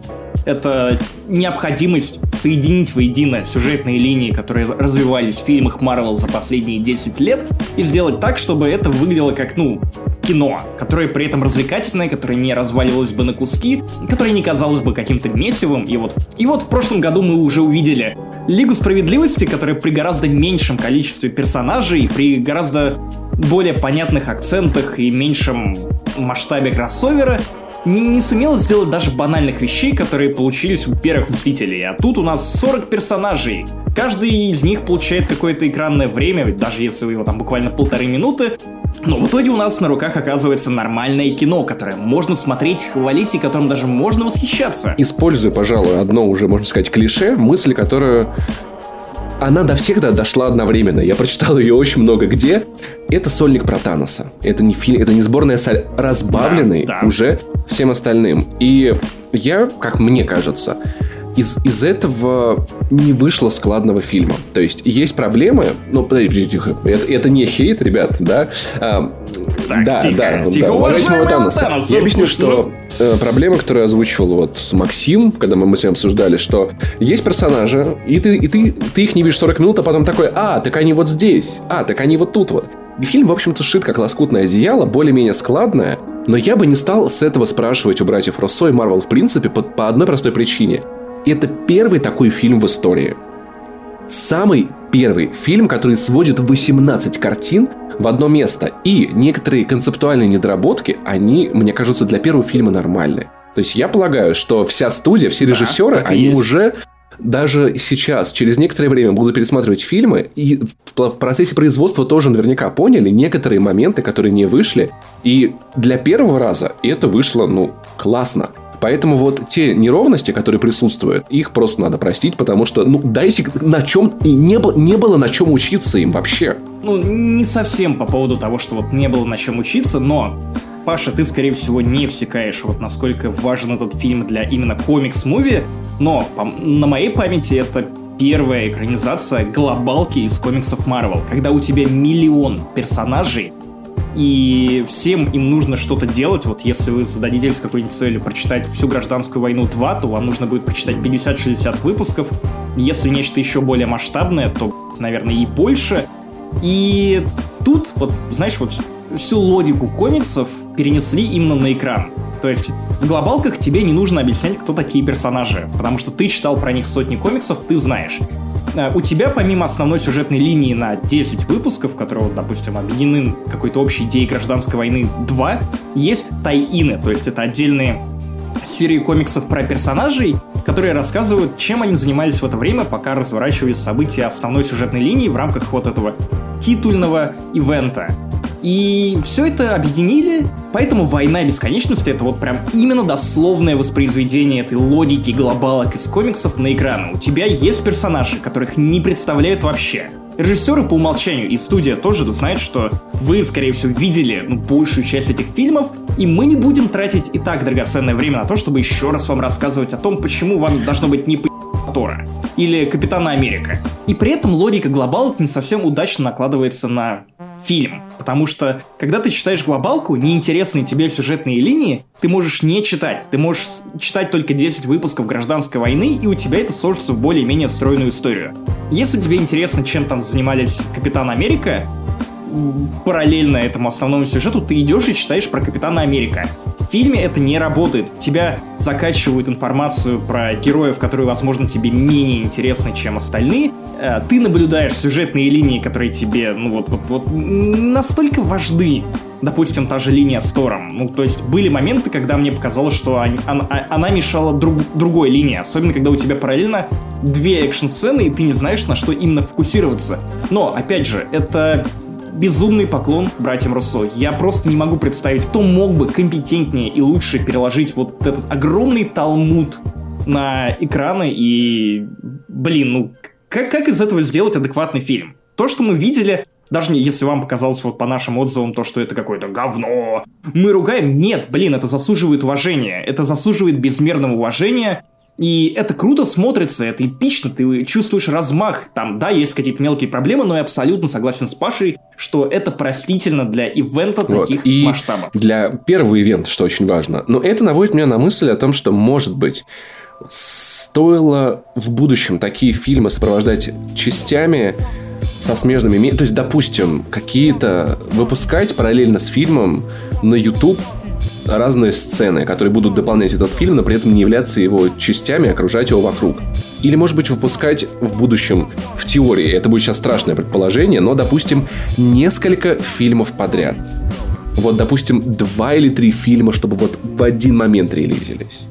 Это необходимость соединить воедино сюжетные линии, которые развивались в фильмах Марвел за последние 10 лет, и сделать так, чтобы это выглядело как, ну, кино, которое при этом развлекательное, которое не разваливалось бы на куски, которое не казалось бы каким-то месивым. И вот, и вот в прошлом году мы уже увидели Лигу Справедливости, которая при гораздо меньшем количестве персонажей, при гораздо более понятных акцентах и меньшем масштабе кроссовера не, не сумела сделать даже банальных вещей, которые получились у первых Мстителей. А тут у нас 40 персонажей. Каждый из них получает какое-то экранное время, ведь даже если его там буквально полторы минуты, но в итоге у нас на руках оказывается нормальное кино, которое можно смотреть, хвалить и которым даже можно восхищаться. Использую, пожалуй, одно уже, можно сказать, клише, мысль, которую она до всех дошла одновременно. Я прочитал ее очень много где. Это сольник про Таноса. Это не фильм, это не сборная соль, разбавленный да, да. уже всем остальным. И я, как мне кажется, из, из этого не вышло складного фильма. То есть есть проблемы, ну, подождите, это, это не хейт, ребят, да? А, так, да, тихо, да, тихо, да. Танос, Я объясню, что э, проблема, которую озвучивал вот Максим, когда мы, мы с ним обсуждали, что есть персонажи, и ты, и ты, ты их не видишь 40 минут, а потом такой, а, так они вот здесь, а, так они вот тут вот. И фильм, в общем-то, шит как лоскутное одеяло, более-менее складное, но я бы не стал с этого спрашивать у братьев Россо и Марвел в принципе по, по одной простой причине – это первый такой фильм в истории. Самый первый фильм, который сводит 18 картин в одно место. И некоторые концептуальные недоработки, они, мне кажется, для первого фильма нормальны. То есть я полагаю, что вся студия, все режиссеры, да, они уже даже сейчас, через некоторое время будут пересматривать фильмы, и в процессе производства тоже наверняка поняли некоторые моменты, которые не вышли. И для первого раза это вышло, ну, классно. Поэтому вот те неровности, которые присутствуют, их просто надо простить, потому что, ну, дайте на чем... И не, было, не было на чем учиться им вообще. Ну, не совсем по поводу того, что вот не было на чем учиться, но Паша, ты, скорее всего, не всекаешь, вот насколько важен этот фильм для именно комикс-муви, но на моей памяти это первая экранизация глобалки из комиксов Марвел, когда у тебя миллион персонажей, и всем им нужно что-то делать. Вот если вы зададитесь какой-нибудь целью прочитать всю гражданскую войну 2, то вам нужно будет прочитать 50-60 выпусков. Если нечто еще более масштабное, то, наверное, и больше. И тут, вот, знаешь, вот всю логику комиксов перенесли именно на экран. То есть в глобалках тебе не нужно объяснять, кто такие персонажи, потому что ты читал про них сотни комиксов, ты знаешь. Э, у тебя помимо основной сюжетной линии на 10 выпусков, которые, допустим, объединены какой-то общей идеей гражданской войны 2, есть тай-ины, то есть это отдельные серии комиксов про персонажей, которые рассказывают, чем они занимались в это время, пока разворачивались события основной сюжетной линии в рамках вот этого титульного ивента. И все это объединили, поэтому «Война бесконечности» — это вот прям именно дословное воспроизведение этой логики глобалок из комиксов на экраны. У тебя есть персонажи, которых не представляют вообще. Режиссеры по умолчанию и студия тоже знают, что вы, скорее всего, видели ну, большую часть этих фильмов, и мы не будем тратить и так драгоценное время на то, чтобы еще раз вам рассказывать о том, почему вам должно быть не Тора или Капитана Америка. И при этом логика глобалок не совсем удачно накладывается на фильм. Потому что, когда ты читаешь глобалку, неинтересные тебе сюжетные линии, ты можешь не читать. Ты можешь читать только 10 выпусков гражданской войны, и у тебя это сложится в более-менее стройную историю. Если тебе интересно, чем там занимались Капитан Америка, параллельно этому основному сюжету ты идешь и читаешь про Капитана Америка. Фильме это не работает. В тебя закачивают информацию про героев, которые, возможно, тебе менее интересны, чем остальные. Э, ты наблюдаешь сюжетные линии, которые тебе, ну вот, вот, вот настолько важны. Допустим, та же линия с Тором. Ну, то есть были моменты, когда мне показалось, что они, она, она мешала друг, другой линии. Особенно, когда у тебя параллельно две экшн-сцены, и ты не знаешь, на что именно фокусироваться. Но, опять же, это безумный поклон братьям Руссо. Я просто не могу представить, кто мог бы компетентнее и лучше переложить вот этот огромный талмуд на экраны и, блин, ну как, как из этого сделать адекватный фильм? То, что мы видели, даже если вам показалось вот по нашим отзывам то, что это какое-то говно, мы ругаем, нет, блин, это заслуживает уважения, это заслуживает безмерного уважения, и это круто смотрится, это эпично, ты чувствуешь размах. Там, да, есть какие-то мелкие проблемы, но я абсолютно согласен с Пашей, что это простительно для ивента вот. таких и масштабов. Для первого ивента, что очень важно. Но это наводит меня на мысль о том, что, может быть, стоило в будущем такие фильмы сопровождать частями со смежными... То есть, допустим, какие-то выпускать параллельно с фильмом на YouTube разные сцены, которые будут дополнять этот фильм, но при этом не являться его частями, окружать его вокруг. Или, может быть, выпускать в будущем, в теории, это будет сейчас страшное предположение, но, допустим, несколько фильмов подряд. Вот, допустим, два или три фильма, чтобы вот в один момент релизились.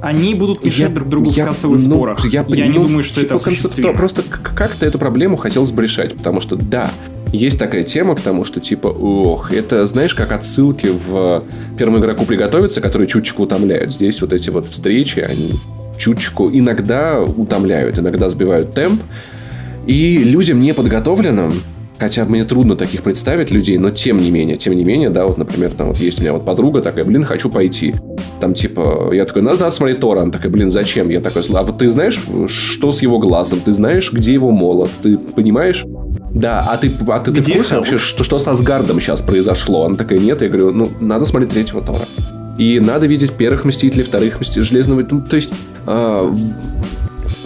Они будут мешать я, друг другу я, в кассовых ну, спорах. Я, я ну, не думаю, что типа это осуществимо. Просто как-то эту проблему хотелось бы решать, потому что, да, есть такая тема к тому, что типа, ох, это, знаешь, как отсылки в первому игроку приготовиться, которые чуточку утомляют. Здесь вот эти вот встречи, они чуточку иногда утомляют, иногда сбивают темп. И людям неподготовленным Хотя мне трудно таких представить людей, но тем не менее, тем не менее, да, вот, например, там вот есть у меня вот подруга такая, блин, хочу пойти. Там, типа, я такой, надо, надо смотреть Тора. Она такая, блин, зачем? Я такой, а вот ты знаешь, что с его глазом? Ты знаешь, где его молот? Ты понимаешь? Да, а ты, а ты, ты в курсе вообще, что, что с Асгардом сейчас произошло? Она такая, нет. Я говорю, ну, надо смотреть третьего Тора. И надо видеть первых Мстителей, вторых Мстителей, Железного... Ну, то есть, э,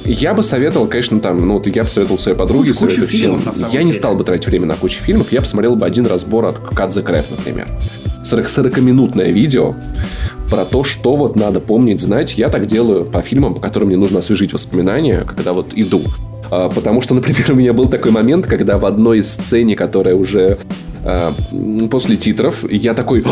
я бы советовал, конечно, там, ну, вот я бы советовал своей подруге, кучу, кучу всем. Фильмов, я деле. не стал бы тратить время на кучу фильмов, я посмотрел бы один разбор от Cut the Crap, например. 40-минутное видео про то, что вот надо помнить, знать. Я так делаю по фильмам, по которым мне нужно освежить воспоминания, когда вот иду. А, потому что, например, у меня был такой момент, когда в одной сцене, которая уже а, после титров, я такой,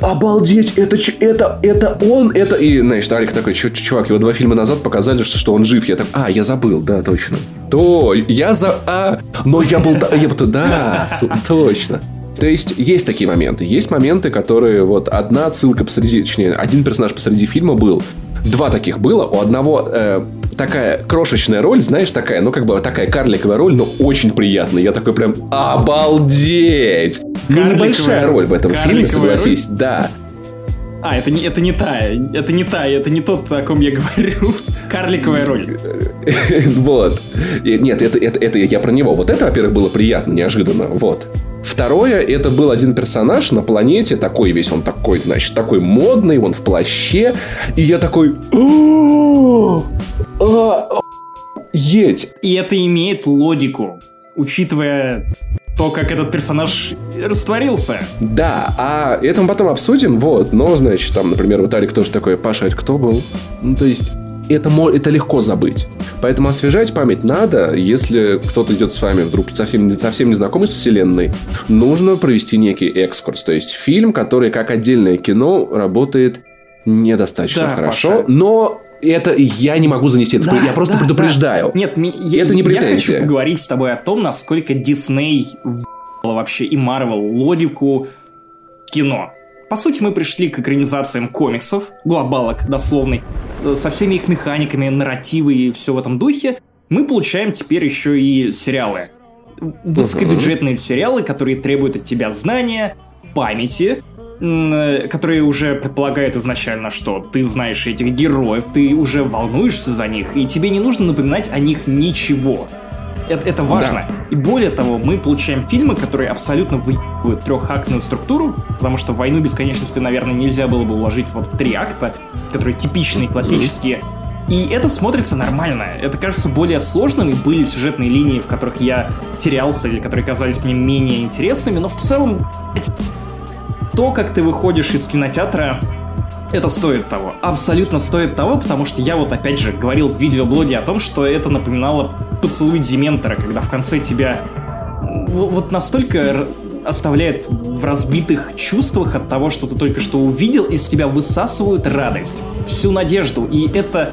обалдеть, это, это, это он, это... И, знаешь, Алик такой, чувак, его два фильма назад показали, что, что он жив. Я так, а, я забыл, да, точно. То, я за... А, но я был... Я, да, точно. То есть, есть такие моменты. Есть моменты, которые вот одна отсылка посреди, точнее, один персонаж посреди фильма был. Два таких было. У одного э, такая крошечная роль, знаешь, такая, ну, как бы такая карликовая роль, но очень приятная. Я такой прям, обалдеть! Ну, небольшая роль в этом фильме, согласись, роль? да. А, это не, это не та, это не та, это не тот, о ком я говорю. Карликовая роль. Вот. Нет, это, это, это я про него. Вот это, во-первых, было приятно, неожиданно. Вот. Второе, это был один персонаж на планете, такой весь, он такой, значит, такой модный, он в плаще. И я такой... Едь! И это имеет логику, учитывая то, как этот персонаж растворился. Да, а это мы потом обсудим, вот, но, значит, там, например, вот Арик тоже такой, Паша, это кто был? Ну, то есть, это, это легко забыть. Поэтому освежать память надо, если кто-то идет с вами вдруг совсем, совсем незнакомый с вселенной, нужно провести некий экскурс. То есть фильм, который как отдельное кино работает недостаточно да, хорошо, Паша. но это я не могу занести. Это, Да, я просто да, предупреждаю. да. Нет, я, Это не я претензия. хочу поговорить с тобой о том, насколько Дисней вообще и Марвел логику кино. По сути, мы пришли к экранизациям комиксов, глобалок дословный, э, со всеми их механиками, нарративы и все в этом духе. Мы получаем теперь еще и сериалы. Высокобюджетные сериалы, которые требуют от тебя знания, памяти, которые уже предполагают изначально, что ты знаешь этих героев, ты уже волнуешься за них, и тебе не нужно напоминать о них ничего. Это, это важно. И более того, мы получаем фильмы, которые абсолютно выебывают трехактную структуру, потому что «Войну бесконечности», наверное, нельзя было бы уложить вот в три акта, которые типичные, классические. И это смотрится нормально. Это кажется более сложным, и были сюжетные линии, в которых я терялся, или которые казались мне менее интересными, но в целом, то, как ты выходишь из кинотеатра, это стоит того. Абсолютно стоит того, потому что я вот опять же говорил в видеоблоге о том, что это напоминало поцелуй Дементора, когда в конце тебя вот настолько оставляет в разбитых чувствах от того, что ты только что увидел, из тебя высасывают радость, всю надежду. И это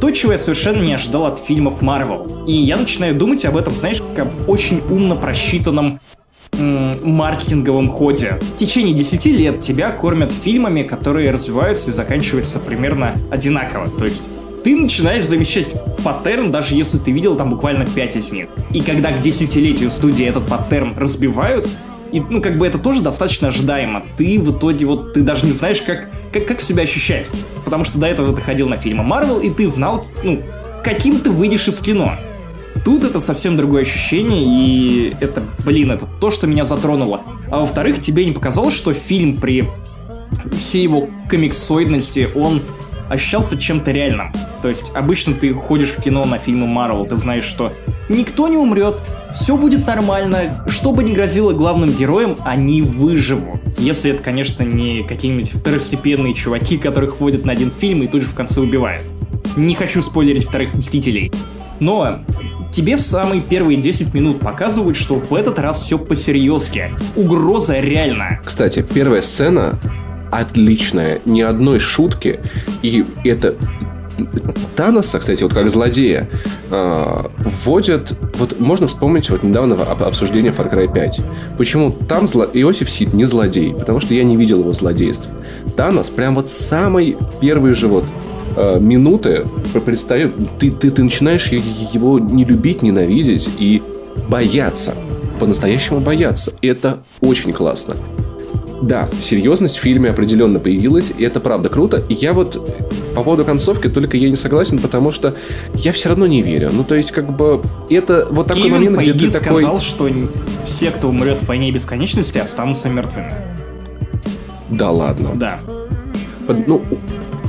то, чего я совершенно не ожидал от фильмов Марвел. И я начинаю думать об этом, знаешь, как об очень умно просчитанном маркетинговом ходе. В течение 10 лет тебя кормят фильмами, которые развиваются и заканчиваются примерно одинаково. То есть ты начинаешь замечать паттерн, даже если ты видел там буквально 5 из них. И когда к десятилетию студии этот паттерн разбивают, и, ну, как бы это тоже достаточно ожидаемо. Ты в итоге вот, ты даже не знаешь, как, как, как себя ощущать. Потому что до этого ты ходил на фильмы Марвел, и ты знал, ну, каким ты выйдешь из кино. Тут это совсем другое ощущение, и это, блин, это то, что меня затронуло. А во-вторых, тебе не показалось, что фильм при всей его комиксоидности, он ощущался чем-то реальным. То есть обычно ты ходишь в кино на фильмы Марвел, ты знаешь, что никто не умрет, все будет нормально, что бы ни грозило главным героям, они выживут. Если это, конечно, не какие-нибудь второстепенные чуваки, которых вводят на один фильм и тут же в конце убивают. Не хочу спойлерить вторых Мстителей. Но тебе в самые первые 10 минут показывают, что в этот раз все по-серьезки. Угроза реальная. Кстати, первая сцена отличная, ни одной шутки, и это Таноса, кстати, вот как злодея, э, вводят... Вот можно вспомнить вот недавно об- обсуждение Far Cry 5. Почему там зло... Иосиф Сид не злодей? Потому что я не видел его злодейств. Танос прям вот самый первый же вот э, минуты представь, ты, ты, ты начинаешь его не любить, ненавидеть и бояться. По-настоящему бояться. Это очень классно. Да, серьезность в фильме определенно появилась, и это правда круто. И я вот по поводу концовки только я не согласен, потому что я все равно не верю. Ну, то есть, как бы, это вот такой Кевин момент, где Файги ты такой... сказал, что все, кто умрет в войне бесконечности, останутся мертвыми. Да ладно. Да. Ну,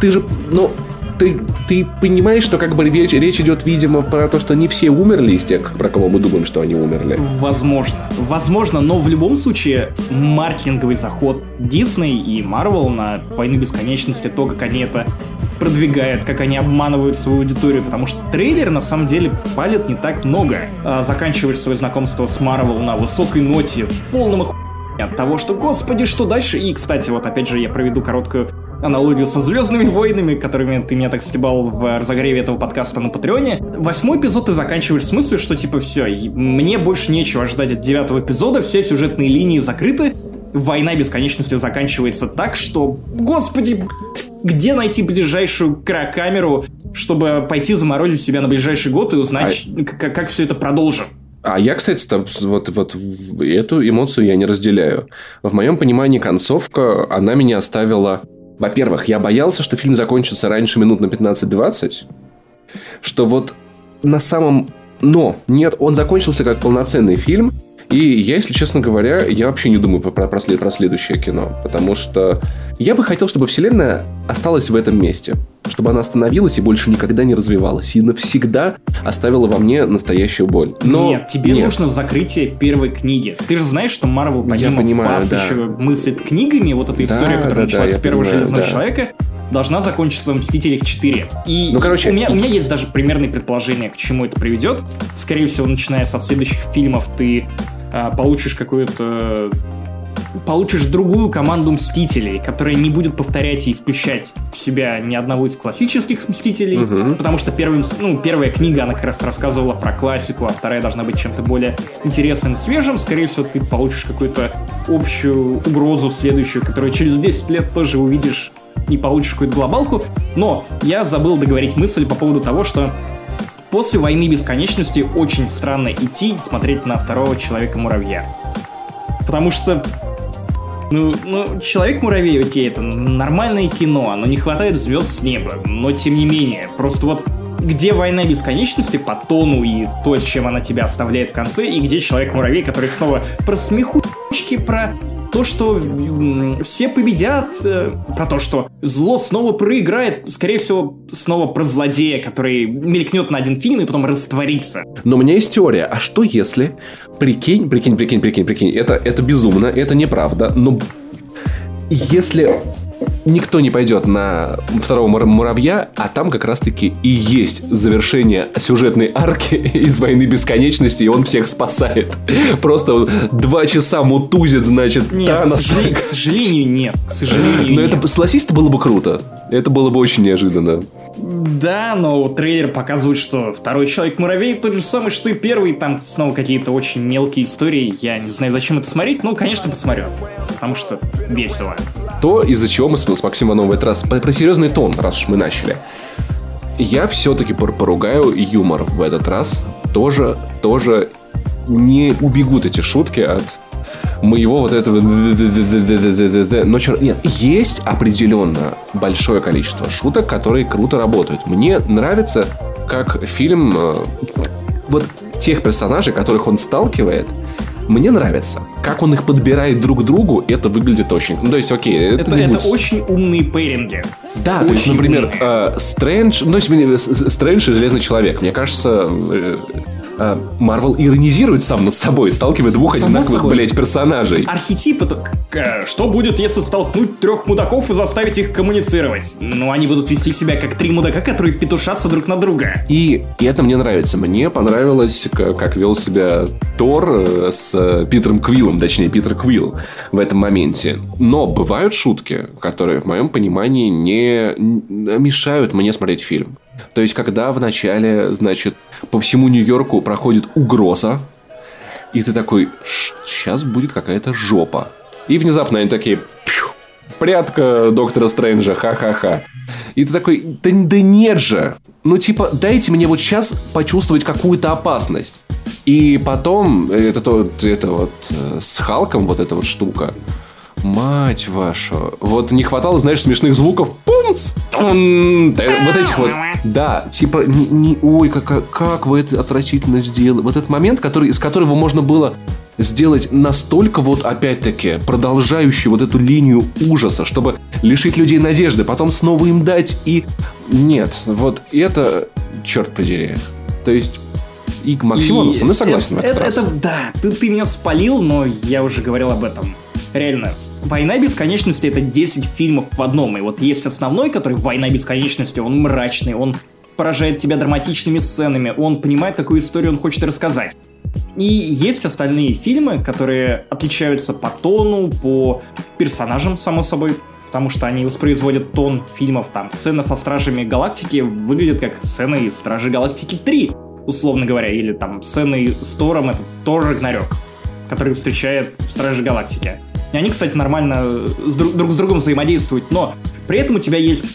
ты же, ну, ты, ты понимаешь, что как бы речь, речь идет, видимо, про то, что не все умерли из тех, про кого мы думаем, что они умерли. Возможно. Возможно, но в любом случае маркетинговый заход Дисней и Marvel на «Войну бесконечности», то, как они это продвигают, как они обманывают свою аудиторию, потому что трейлер на самом деле палит не так много. А заканчиваешь свое знакомство с Marvel на высокой ноте, в полном оху... от того, что, господи, что дальше? И, кстати, вот опять же я проведу короткую аналогию со Звездными войнами, которыми ты меня так стебал в разогреве этого подкаста на Патреоне. Восьмой эпизод ты заканчиваешь с мыслью, что типа все, мне больше нечего ждать от девятого эпизода, все сюжетные линии закрыты, война бесконечности заканчивается так, что, господи, где найти ближайшую кракамеру, чтобы пойти заморозить себя на ближайший год и узнать, как, как все это продолжим? А я, кстати, там, вот, вот эту эмоцию я не разделяю. В моем понимании концовка, она меня оставила... Во-первых, я боялся, что фильм закончится раньше минут на 15-20, что вот на самом... Но, нет, он закончился как полноценный фильм, и я, если честно говоря, я вообще не думаю про, про, про следующее кино, потому что я бы хотел, чтобы вселенная осталась в этом месте, чтобы она остановилась и больше никогда не развивалась, и навсегда оставила во мне настоящую боль. Но нет, тебе нет. нужно закрытие первой книги. Ты же знаешь, что Марвел помимо понимаю, вас да. еще мыслит книгами, вот эта Да, история, которая да, началась да, с первого понимаю, Железного да. Человека, должна закончиться в Мстителях 4. И Ну, короче, у, меня, у меня есть даже примерные предположения, к чему это приведет. Скорее всего, начиная со следующих фильмов, ты а, получишь какую-то получишь другую команду Мстителей, которая не будет повторять и включать в себя ни одного из классических Мстителей, угу. потому что первым, ну, первая книга, она как раз рассказывала про классику, а вторая должна быть чем-то более интересным и свежим. Скорее всего, ты получишь какую-то общую угрозу следующую, которую через 10 лет тоже увидишь и получишь какую-то глобалку. Но я забыл договорить мысль по поводу того, что после «Войны бесконечности» очень странно идти и смотреть на второго Человека-муравья. Потому что ну, ну, Человек-муравей, окей, это нормальное кино, но не хватает звезд с неба. Но тем не менее, просто вот где война бесконечности по тону и то, чем она тебя оставляет в конце, и где Человек-муравей, который снова про смехучки, про то, что все победят, э, про то, что зло снова проиграет, скорее всего, снова про злодея, который мелькнет на один фильм и потом растворится. Но у меня есть теория. А что если... Прикинь, прикинь, прикинь, прикинь, прикинь. Это, это безумно, это неправда, но если никто не пойдет на второго муравья, а там как раз-таки и есть завершение сюжетной арки из войны бесконечности, и он всех спасает. Просто два часа мутузит, значит, нет, Танос. К сожалению, к сожалению, нет. К сожалению, Но нет. это, согласись, это было бы круто. Это было бы очень неожиданно. Да, но трейлер показывает, что второй Человек-муравей тот же самый, что и первый. Там снова какие-то очень мелкие истории. Я не знаю, зачем это смотреть, но, конечно, посмотрю. Потому что весело. То, из-за чего мы с, с Максимом Ивановым в этот раз... Про, серьезный тон, раз уж мы начали. Я все-таки поругаю юмор в этот раз. Тоже, тоже не убегут эти шутки от моего вот этого... Но черт, нет, есть определенно большое количество шуток, которые круто работают. Мне нравится, как фильм вот тех персонажей, которых он сталкивает, мне нравится. Как он их подбирает друг к другу, это выглядит очень... Ну, то есть, окей, это, это, это будет... очень умные пейринги. Да, очень то есть, например, Стрэндж, ну, Стрэндж и Железный Человек. Мне кажется, Марвел иронизирует сам над собой, сталкивая двух Само одинаковых, собой. блядь, персонажей. Архетип это... Что будет, если столкнуть трех мудаков и заставить их коммуницировать? Ну, они будут вести себя как три мудака, которые петушатся друг на друга. И, и это мне нравится. Мне понравилось, как, как вел себя Тор э, с э, Питером Квиллом, точнее, Питер Квилл в этом моменте. Но бывают шутки, которые, в моем понимании, не мешают мне смотреть фильм. То есть, когда в начале, значит, по всему Нью-Йорку проходит угроза, и ты такой, сейчас будет какая-то жопа. И внезапно они такие, прятка доктора Стрэнджа, ха-ха-ха. И ты такой, да, да нет же. Ну, типа, дайте мне вот сейчас почувствовать какую-то опасность. И потом, это, то, это вот э, с Халком вот эта вот штука. Мать вашу. Вот не хватало, знаешь, смешных звуков. Пумц! Вот этих вот. Да, типа, не, не, ой, как, как вы это отвратительно сделали. Вот этот момент, который, из которого можно было сделать настолько вот, опять-таки, продолжающий вот эту линию ужаса, чтобы лишить людей надежды, потом снова им дать и... Нет, вот это, черт подери. То есть, и Максимонов со мной согласен это, в этот это, раз. Это, да, ты, ты меня спалил, но я уже говорил об этом. Реально, Война бесконечности это 10 фильмов в одном. И вот есть основной, который Война бесконечности, он мрачный, он поражает тебя драматичными сценами, он понимает, какую историю он хочет рассказать. И есть остальные фильмы, которые отличаются по тону, по персонажам, само собой, потому что они воспроизводят тон фильмов, там, сцена со Стражами Галактики выглядит как сцена из Стражи Галактики 3, условно говоря, или там сцены с Тором, это Тор Рагнарёк, который встречает в Страже Галактики. И они, кстати, нормально с друг, друг с другом взаимодействуют, но при этом у тебя есть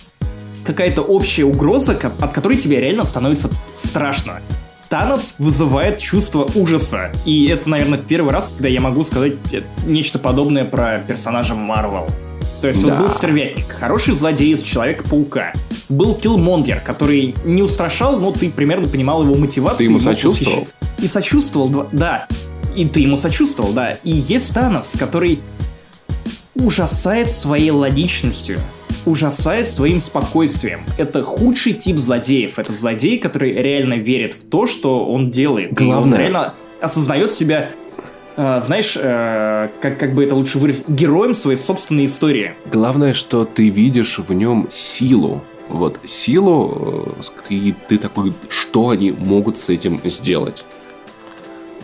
какая-то общая угроза, от которой тебе реально становится страшно. Танос вызывает чувство ужаса. И это, наверное, первый раз, когда я могу сказать нечто подобное про персонажа Марвел. То есть да. вот был Стервятник, хороший злодей из Человека-паука. Был Киллмонгер, который не устрашал, но ты примерно понимал его мотивацию. Ты ему сочувствовал? И сочувствовал, да. И ты ему сочувствовал, да. И есть Танос, который ужасает своей логичностью, ужасает своим спокойствием. Это худший тип злодеев. Это злодей, который реально верит в то, что он делает. Главное. И он реально осознает себя Uh, знаешь, uh, как, как бы это лучше выразить, героем своей собственной истории. Главное, что ты видишь в нем силу. Вот силу, и ты такой, что они могут с этим сделать?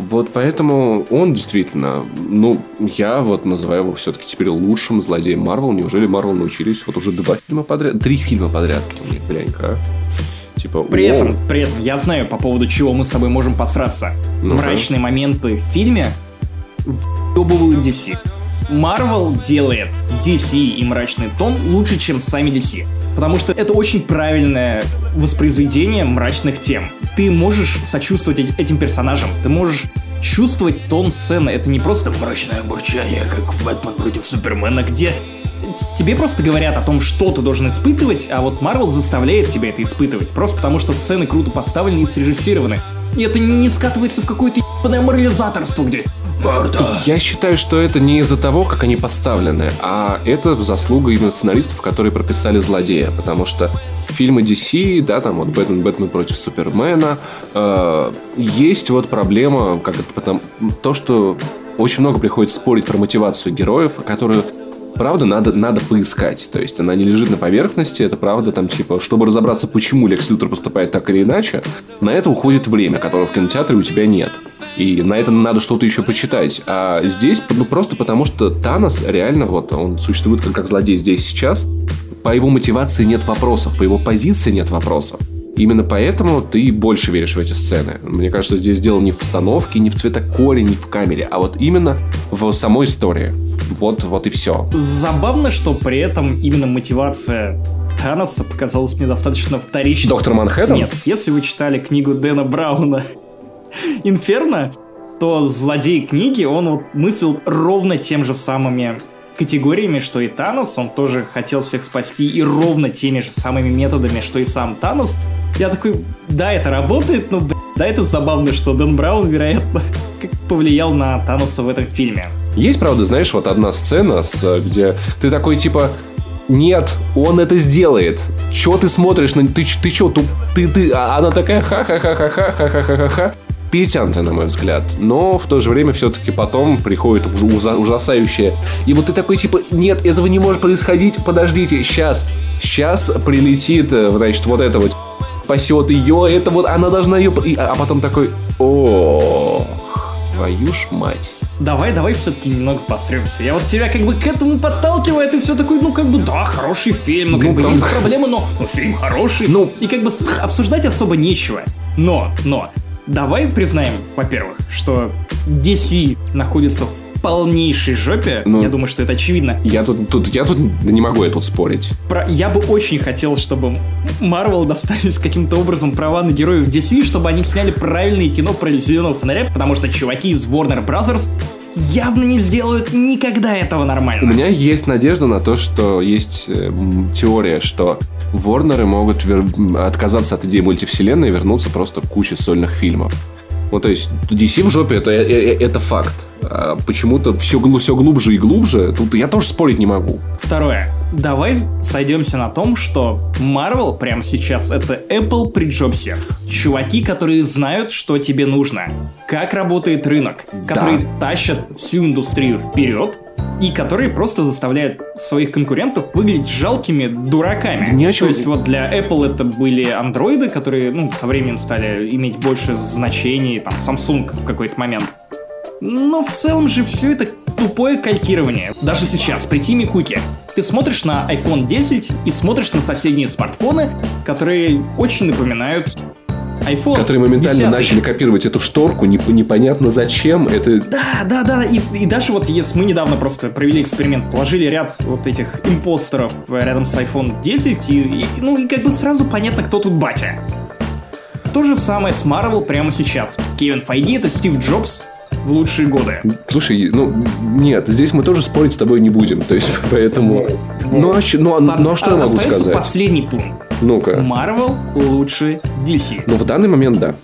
Вот поэтому он действительно, ну, я вот называю его все-таки теперь лучшим злодеем Марвел. Неужели Марвел научились вот уже два фильма подряд, три фильма подряд у них, глянь-ка? Типа, при этом, при этом, я знаю, по поводу чего мы с тобой можем посраться. ну Мрачные моменты в фильме вдобывают DC. Marvel делает DC и мрачный тон лучше, чем сами DC. Потому что это очень правильное воспроизведение мрачных тем. Ты можешь сочувствовать этим персонажам, ты можешь чувствовать тон сцены. Это не просто мрачное бурчание, как в «Бэтмен против Супермена», где тебе просто говорят о том, что ты должен испытывать, а вот Марвел заставляет тебя это испытывать. Просто потому что сцены круто поставлены и срежиссированы. И это не скатывается в какое-то ебаное морализаторство, где Марта. Я считаю, что это не из-за того, как они поставлены, а это заслуга именно сценаристов, которые прописали злодея. Потому что фильмы DC, да, там вот Бэтмен, Бэтмен против Супермена, э, есть вот проблема, как это потом, то, что очень много приходится спорить про мотивацию героев, которую правда надо, надо поискать. То есть она не лежит на поверхности, это правда там типа, чтобы разобраться, почему Лекс Лютер поступает так или иначе, на это уходит время, которого в кинотеатре у тебя нет. И на это надо что-то еще почитать. А здесь ну, просто потому, что Танос реально, вот, он существует как, как злодей здесь сейчас. По его мотивации нет вопросов, по его позиции нет вопросов. Именно поэтому ты больше веришь в эти сцены. Мне кажется, здесь дело не в постановке, не в цветокоре, не в камере, а вот именно в самой истории. Вот, вот и все. Забавно, что при этом именно мотивация Таноса показалась мне достаточно вторичной. Доктор Манхэттен? Нет, если вы читали книгу Дэна Брауна Инферно, то злодей книги, он вот мыслил ровно тем же самыми категориями, что и Танос, он тоже хотел всех спасти и ровно теми же самыми методами, что и сам Танос. Я такой, да, это работает, но, да, это забавно, что Дэн Браун, вероятно, как повлиял на Таноса в этом фильме. Есть, правда, знаешь, вот одна сцена, с, где ты такой, типа, нет, он это сделает. Чё ты смотришь на... Ты, ты чё, ты, ты, ты... А она такая ха-ха-ха-ха-ха-ха-ха-ха-ха перетянутая, на мой взгляд. Но в то же время все-таки потом приходит ужа- ужасающее. И вот ты такой типа, нет, этого не может происходить, подождите, сейчас, сейчас прилетит, э, значит, вот это вот спасет ее, это вот, она должна ее... А потом такой, о, твою ж мать. Давай, давай все-таки немного посремся. Я вот тебя как бы к этому подталкиваю, а ты все такой, ну как бы, да, хороший фильм, ну как ну, бы правда. есть проблемы, но, но фильм хороший. Ну, и как бы обсуждать особо нечего. Но, но, давай признаем, во-первых, что DC находится в полнейшей жопе. Ну, я думаю, что это очевидно. Я тут, тут, я тут не могу я тут спорить. Про, я бы очень хотел, чтобы Marvel достались каким-то образом права на героев DC, чтобы они сняли правильное кино про зеленого фонаря, потому что чуваки из Warner Brothers явно не сделают никогда этого нормально. У меня есть надежда на то, что есть э, теория, что Ворнеры могут вер... отказаться от идеи мультивселенной и вернуться просто к куче сольных фильмов. Ну, то есть, DC в жопе это, это, э, это факт. А почему-то все, все глубже и глубже. Тут я тоже спорить не могу. Второе. Давай сойдемся на том, что Marvel прямо сейчас это Apple при Джобсе. Чуваки, которые знают, что тебе нужно. Как работает рынок. Которые да. тащат всю индустрию вперед и которые просто заставляют своих конкурентов выглядеть жалкими дураками. Не То есть вот для Apple это были андроиды, которые ну, со временем стали иметь больше значений, там Samsung в какой-то момент. Но в целом же все это тупое калькирование. Даже сейчас, при Тиме Куке, ты смотришь на iPhone 10 и смотришь на соседние смартфоны, которые очень напоминают iPhone Которые моментально 10. начали копировать эту шторку, не, непонятно зачем. Это... Да, да, да. И, и даже вот если мы недавно просто провели эксперимент, положили ряд вот этих импостеров рядом с iPhone 10, и, и, ну и как бы сразу понятно, кто тут батя. То же самое с Marvel прямо сейчас. Кевин Файги это Стив Джобс, в лучшие годы. Слушай, ну нет, здесь мы тоже спорить с тобой не будем, то есть поэтому. Ну, а, ну, а, ну а что я могу сказать? Последний пункт. Ну-ка. Marvel лучше DC. Ну, в данный момент, да.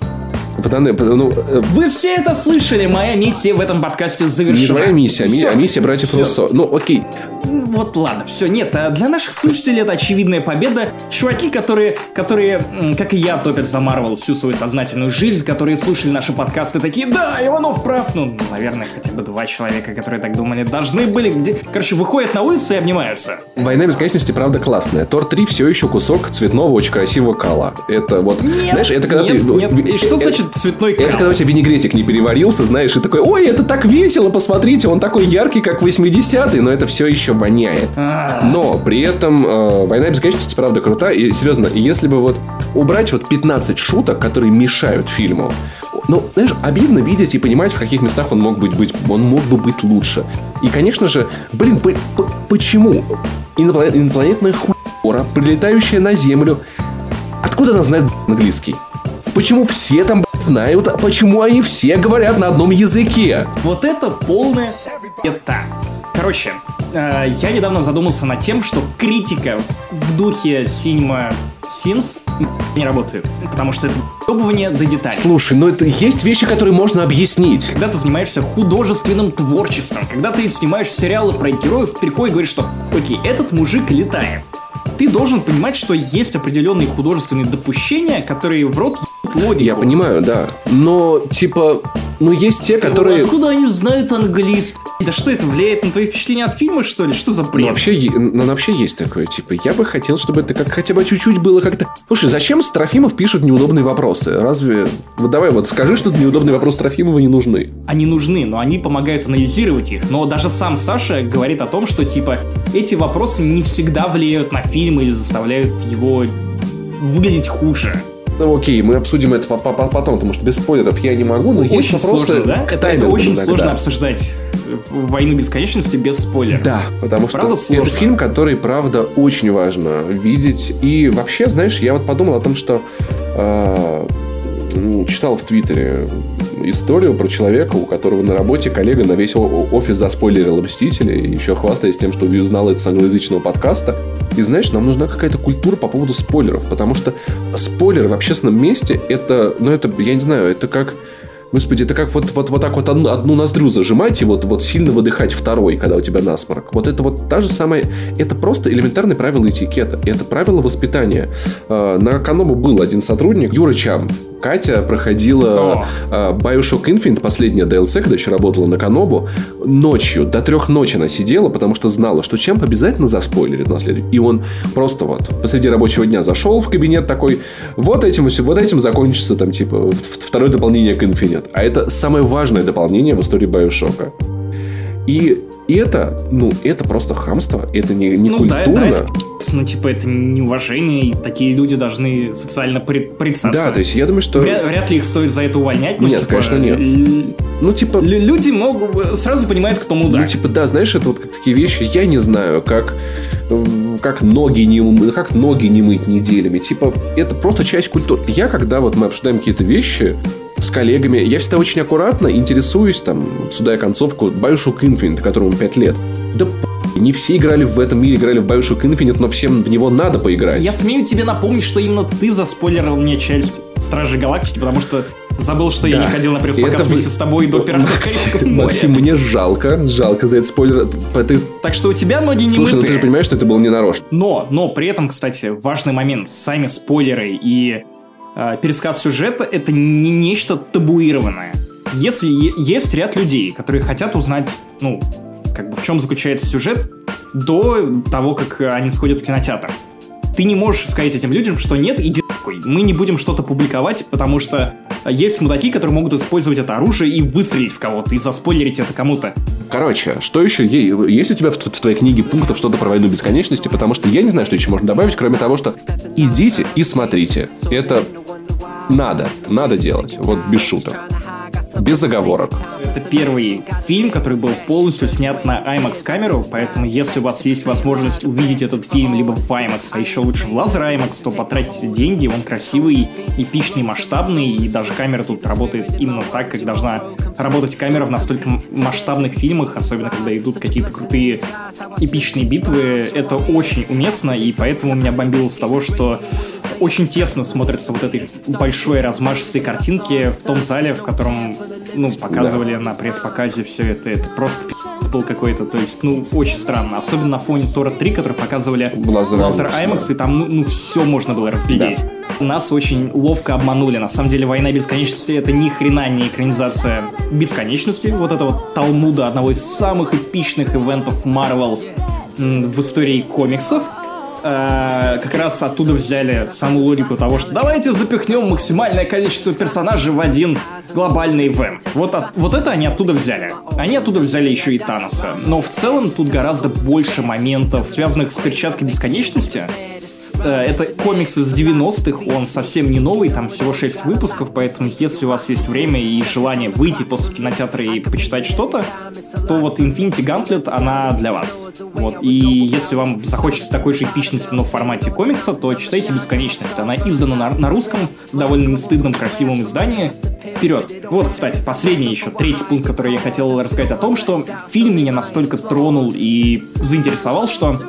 Данный, ну, э, Вы все это слышали, моя миссия в этом подкасте завершена. Не твоя миссия, а а миссия братьев все. Руссо. Ну, окей. Вот ладно, все, нет, а для наших слушателей это очевидная победа. Чуваки, которые, которые, как и я, топят за Марвел всю свою сознательную жизнь, которые слушали наши подкасты, такие, да, Иванов прав. Ну, наверное, хотя бы два человека, которые так думали, должны были, где, короче, выходят на улицу и обнимаются. Война бесконечности, правда, классная. Тор 3 все еще кусок цветного, очень красивого кала. Это вот, нет, знаешь, это когда нет, ты... Нет, и что значит цветной кал. Это когда у тебя винегретик не переварился, знаешь, и такой, ой, это так весело, посмотрите, он такой яркий, как 80-й, но это все еще воняет. Но при этом э, «Война бесконечности» правда крута, и серьезно, если бы вот убрать вот 15 шуток, которые мешают фильму, ну, знаешь, обидно видеть и понимать, в каких местах он мог быть, быть он мог бы быть лучше. И, конечно же, блин, по по почему инопланетная хуйора, прилетающая на Землю, откуда она знает английский? Почему все там знают, почему они все говорят на одном языке? Вот это полное это. Короче, э, я недавно задумался над тем, что критика в духе Cinema Sins не работает, потому что это пробование до деталей. Слушай, но это есть вещи, которые можно объяснить. Когда ты занимаешься художественным творчеством, когда ты снимаешь сериалы про героев в трико и говоришь, что окей, этот мужик летает. Ты должен понимать, что есть определенные художественные допущения, которые в рот логику. Я понимаю, да. Но, типа, ну есть те, которые... Откуда они знают английский? Да что это влияет на твои впечатления от фильма, что ли? Что за бред? Ну, вообще, ну, вообще есть такое, типа, я бы хотел, чтобы это как хотя бы чуть-чуть было как-то... Слушай, зачем Трофимов пишут неудобные вопросы? Разве... Вот давай вот скажи, что неудобные вопросы Трофимова не нужны. Они нужны, но они помогают анализировать их. Но даже сам Саша говорит о том, что, типа, эти вопросы не всегда влияют на фильм или заставляют его выглядеть хуже. Ну окей, мы обсудим это потом, потому что без спойлеров я не могу, но очень есть вопросы сложно, да? Это, это очень иногда. сложно обсуждать «Войну бесконечности» без спойлеров. Да, потому что правда, это фильм, который, правда, очень важно видеть. И вообще, знаешь, я вот подумал о том, что э, читал в Твиттере историю про человека, у которого на работе коллега на весь офис заспойлерил Мстители, еще хвастаясь тем, что узнал это с англоязычного подкаста. И знаешь, нам нужна какая-то культура по поводу спойлеров, потому что спойлер в общественном месте, это, ну это, я не знаю, это как Господи, это как вот, вот, вот так вот одну, одну ноздрю зажимать и вот, вот сильно выдыхать второй, когда у тебя насморк. Вот это вот та же самая... Это просто элементарные правила этикета. Это правило воспитания. А, на Канобу был один сотрудник, Юра Чам. Катя проходила uh, Bioshock Infinite, последняя DLC, когда еще работала на Канобу, ночью, до трех ночи она сидела, потому что знала, что Чамп обязательно заспойлерит на следующий. И он просто вот посреди рабочего дня зашел в кабинет такой, вот этим, вот этим закончится там типа второе дополнение к Infinite. А это самое важное дополнение в истории Байошока. И и это, ну, это просто хамство, это не, не ну, культурно. Да, да, это, ну, типа, это неуважение, и такие люди должны социально прицаться. Да, то есть я думаю, что... Вряд, вряд ли их стоит за это увольнять. Ну, нет, типа, конечно, нет. Ну, типа... Люди могут... Сразу понимают, кто мудак. Ну, типа, да, знаешь, это вот такие вещи, я не знаю, как как ноги не, как ноги не мыть неделями. Типа, это просто часть культуры. Я, когда вот мы обсуждаем какие-то вещи, с коллегами. Я всегда очень аккуратно интересуюсь, там, сюда я концовку Bioshock Infinite, которому 5 лет. Да не все играли в этом мире, играли в Bioshock Infinite, но всем в него надо поиграть. Я смею тебе напомнить, что именно ты заспойлерил мне часть Стражи Галактики, потому что забыл, что да. я не ходил на пресс-показ вместе с тобой до Пиратов моря. Максим, мне жалко, жалко за этот спойлер. Ты... Так что у тебя ноги не Слушай, мытые. ну ты же понимаешь, что это было не нарочно. Но, но при этом, кстати, важный момент. Сами спойлеры и э, пересказ сюжета — это не нечто табуированное. Если есть ряд людей, которые хотят узнать, ну, как бы в чем заключается сюжет до того, как они сходят в кинотеатр. Ты не можешь сказать этим людям, что нет, иди нахуй. Мы не будем что-то публиковать, потому что есть мудаки, которые могут использовать это оружие и выстрелить в кого-то, и заспойлерить это кому-то. Короче, что еще? Есть у тебя в, твоей книге пунктов что-то про войну бесконечности? Потому что я не знаю, что еще можно добавить, кроме того, что идите и смотрите. Это надо, надо делать. Вот без шуток. Без заговорок. Это первый фильм, который был полностью снят на IMAX камеру, поэтому если у вас есть возможность увидеть этот фильм либо в IMAX, а еще лучше в лазер IMAX, то потратите деньги, он красивый, эпичный, масштабный, и даже камера тут работает именно так, как должна работать камера в настолько масштабных фильмах, особенно когда идут какие-то крутые эпичные битвы. Это очень уместно, и поэтому меня бомбило с того, что очень тесно смотрится вот этой большой размашистой картинки в том зале, в котором ну, показывали да. на пресс-показе все это. Это просто был какой-то. То есть, ну, очень странно. Особенно на фоне Тора 3, который показывали Laser, Laser IMAX, да. и там, ну, ну, все можно было разглядеть. Да. Нас очень ловко обманули. На самом деле, «Война бесконечности» — это ни хрена не экранизация бесконечности. Вот этого Талмуда, одного из самых эпичных ивентов Marvel в истории комиксов. Э, как раз оттуда взяли саму логику того, что давайте запихнем максимальное количество персонажей в один глобальный ивент. Вот, от, вот это они оттуда взяли. Они оттуда взяли еще и Таноса. Но в целом тут гораздо больше моментов, связанных с перчаткой бесконечности, это комикс из 90-х, он совсем не новый, там всего 6 выпусков, поэтому если у вас есть время и желание выйти после кинотеатра и почитать что-то, то вот Infinity Gauntlet, она для вас. Вот. И если вам захочется такой же эпичности, но в формате комикса, то читайте «Бесконечность». Она издана на, на русском, довольно не стыдном, красивом издании. Вперед! Вот, кстати, последний еще, третий пункт, который я хотел рассказать о том, что фильм меня настолько тронул и заинтересовал, что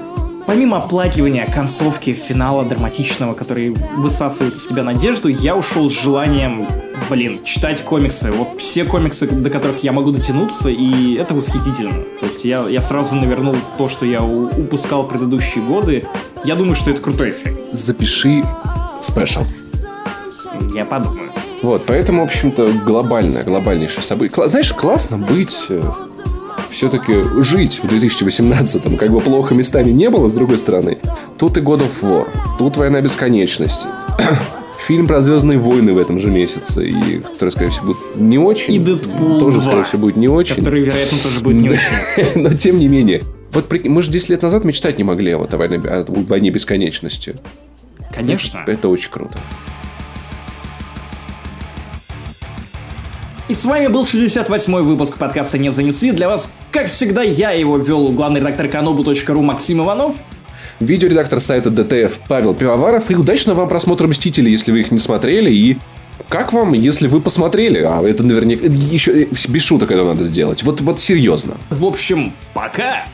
Помимо оплакивания концовки финала драматичного, который высасывает из тебя надежду, я ушел с желанием, блин, читать комиксы. Вот все комиксы, до которых я могу дотянуться, и это восхитительно. То есть я, я сразу навернул то, что я упускал предыдущие годы. Я думаю, что это крутой эффект. Запиши спешл. Я подумаю. Вот, поэтому, в общем-то, глобальное, глобальнейшее событие. Знаешь, классно быть э, все-таки жить в 2018-м, как бы плохо местами не было, с другой стороны. Тут и God of War, тут Война Бесконечности. Фильм про Звездные войны в этом же месяце, и который, скорее всего, будет не очень. И Дэдпул Тоже, 2, скорее всего, будет не очень. Который, вероятно, тоже будет не очень. Но, тем не менее. Вот мы же 10 лет назад мечтать не могли вот о войне, о войне бесконечности. Конечно. Это, это очень круто. И с вами был 68-й выпуск подкаста «Не занесли». Для вас, как всегда, я его вел, главный редактор kanobu.ru Максим Иванов. Видеоредактор сайта ДТФ Павел Пивоваров. И удачно вам просмотра «Мстителей», если вы их не смотрели. И как вам, если вы посмотрели? А это наверняка... Еще без шуток это надо сделать. Вот, вот серьезно. В общем, пока!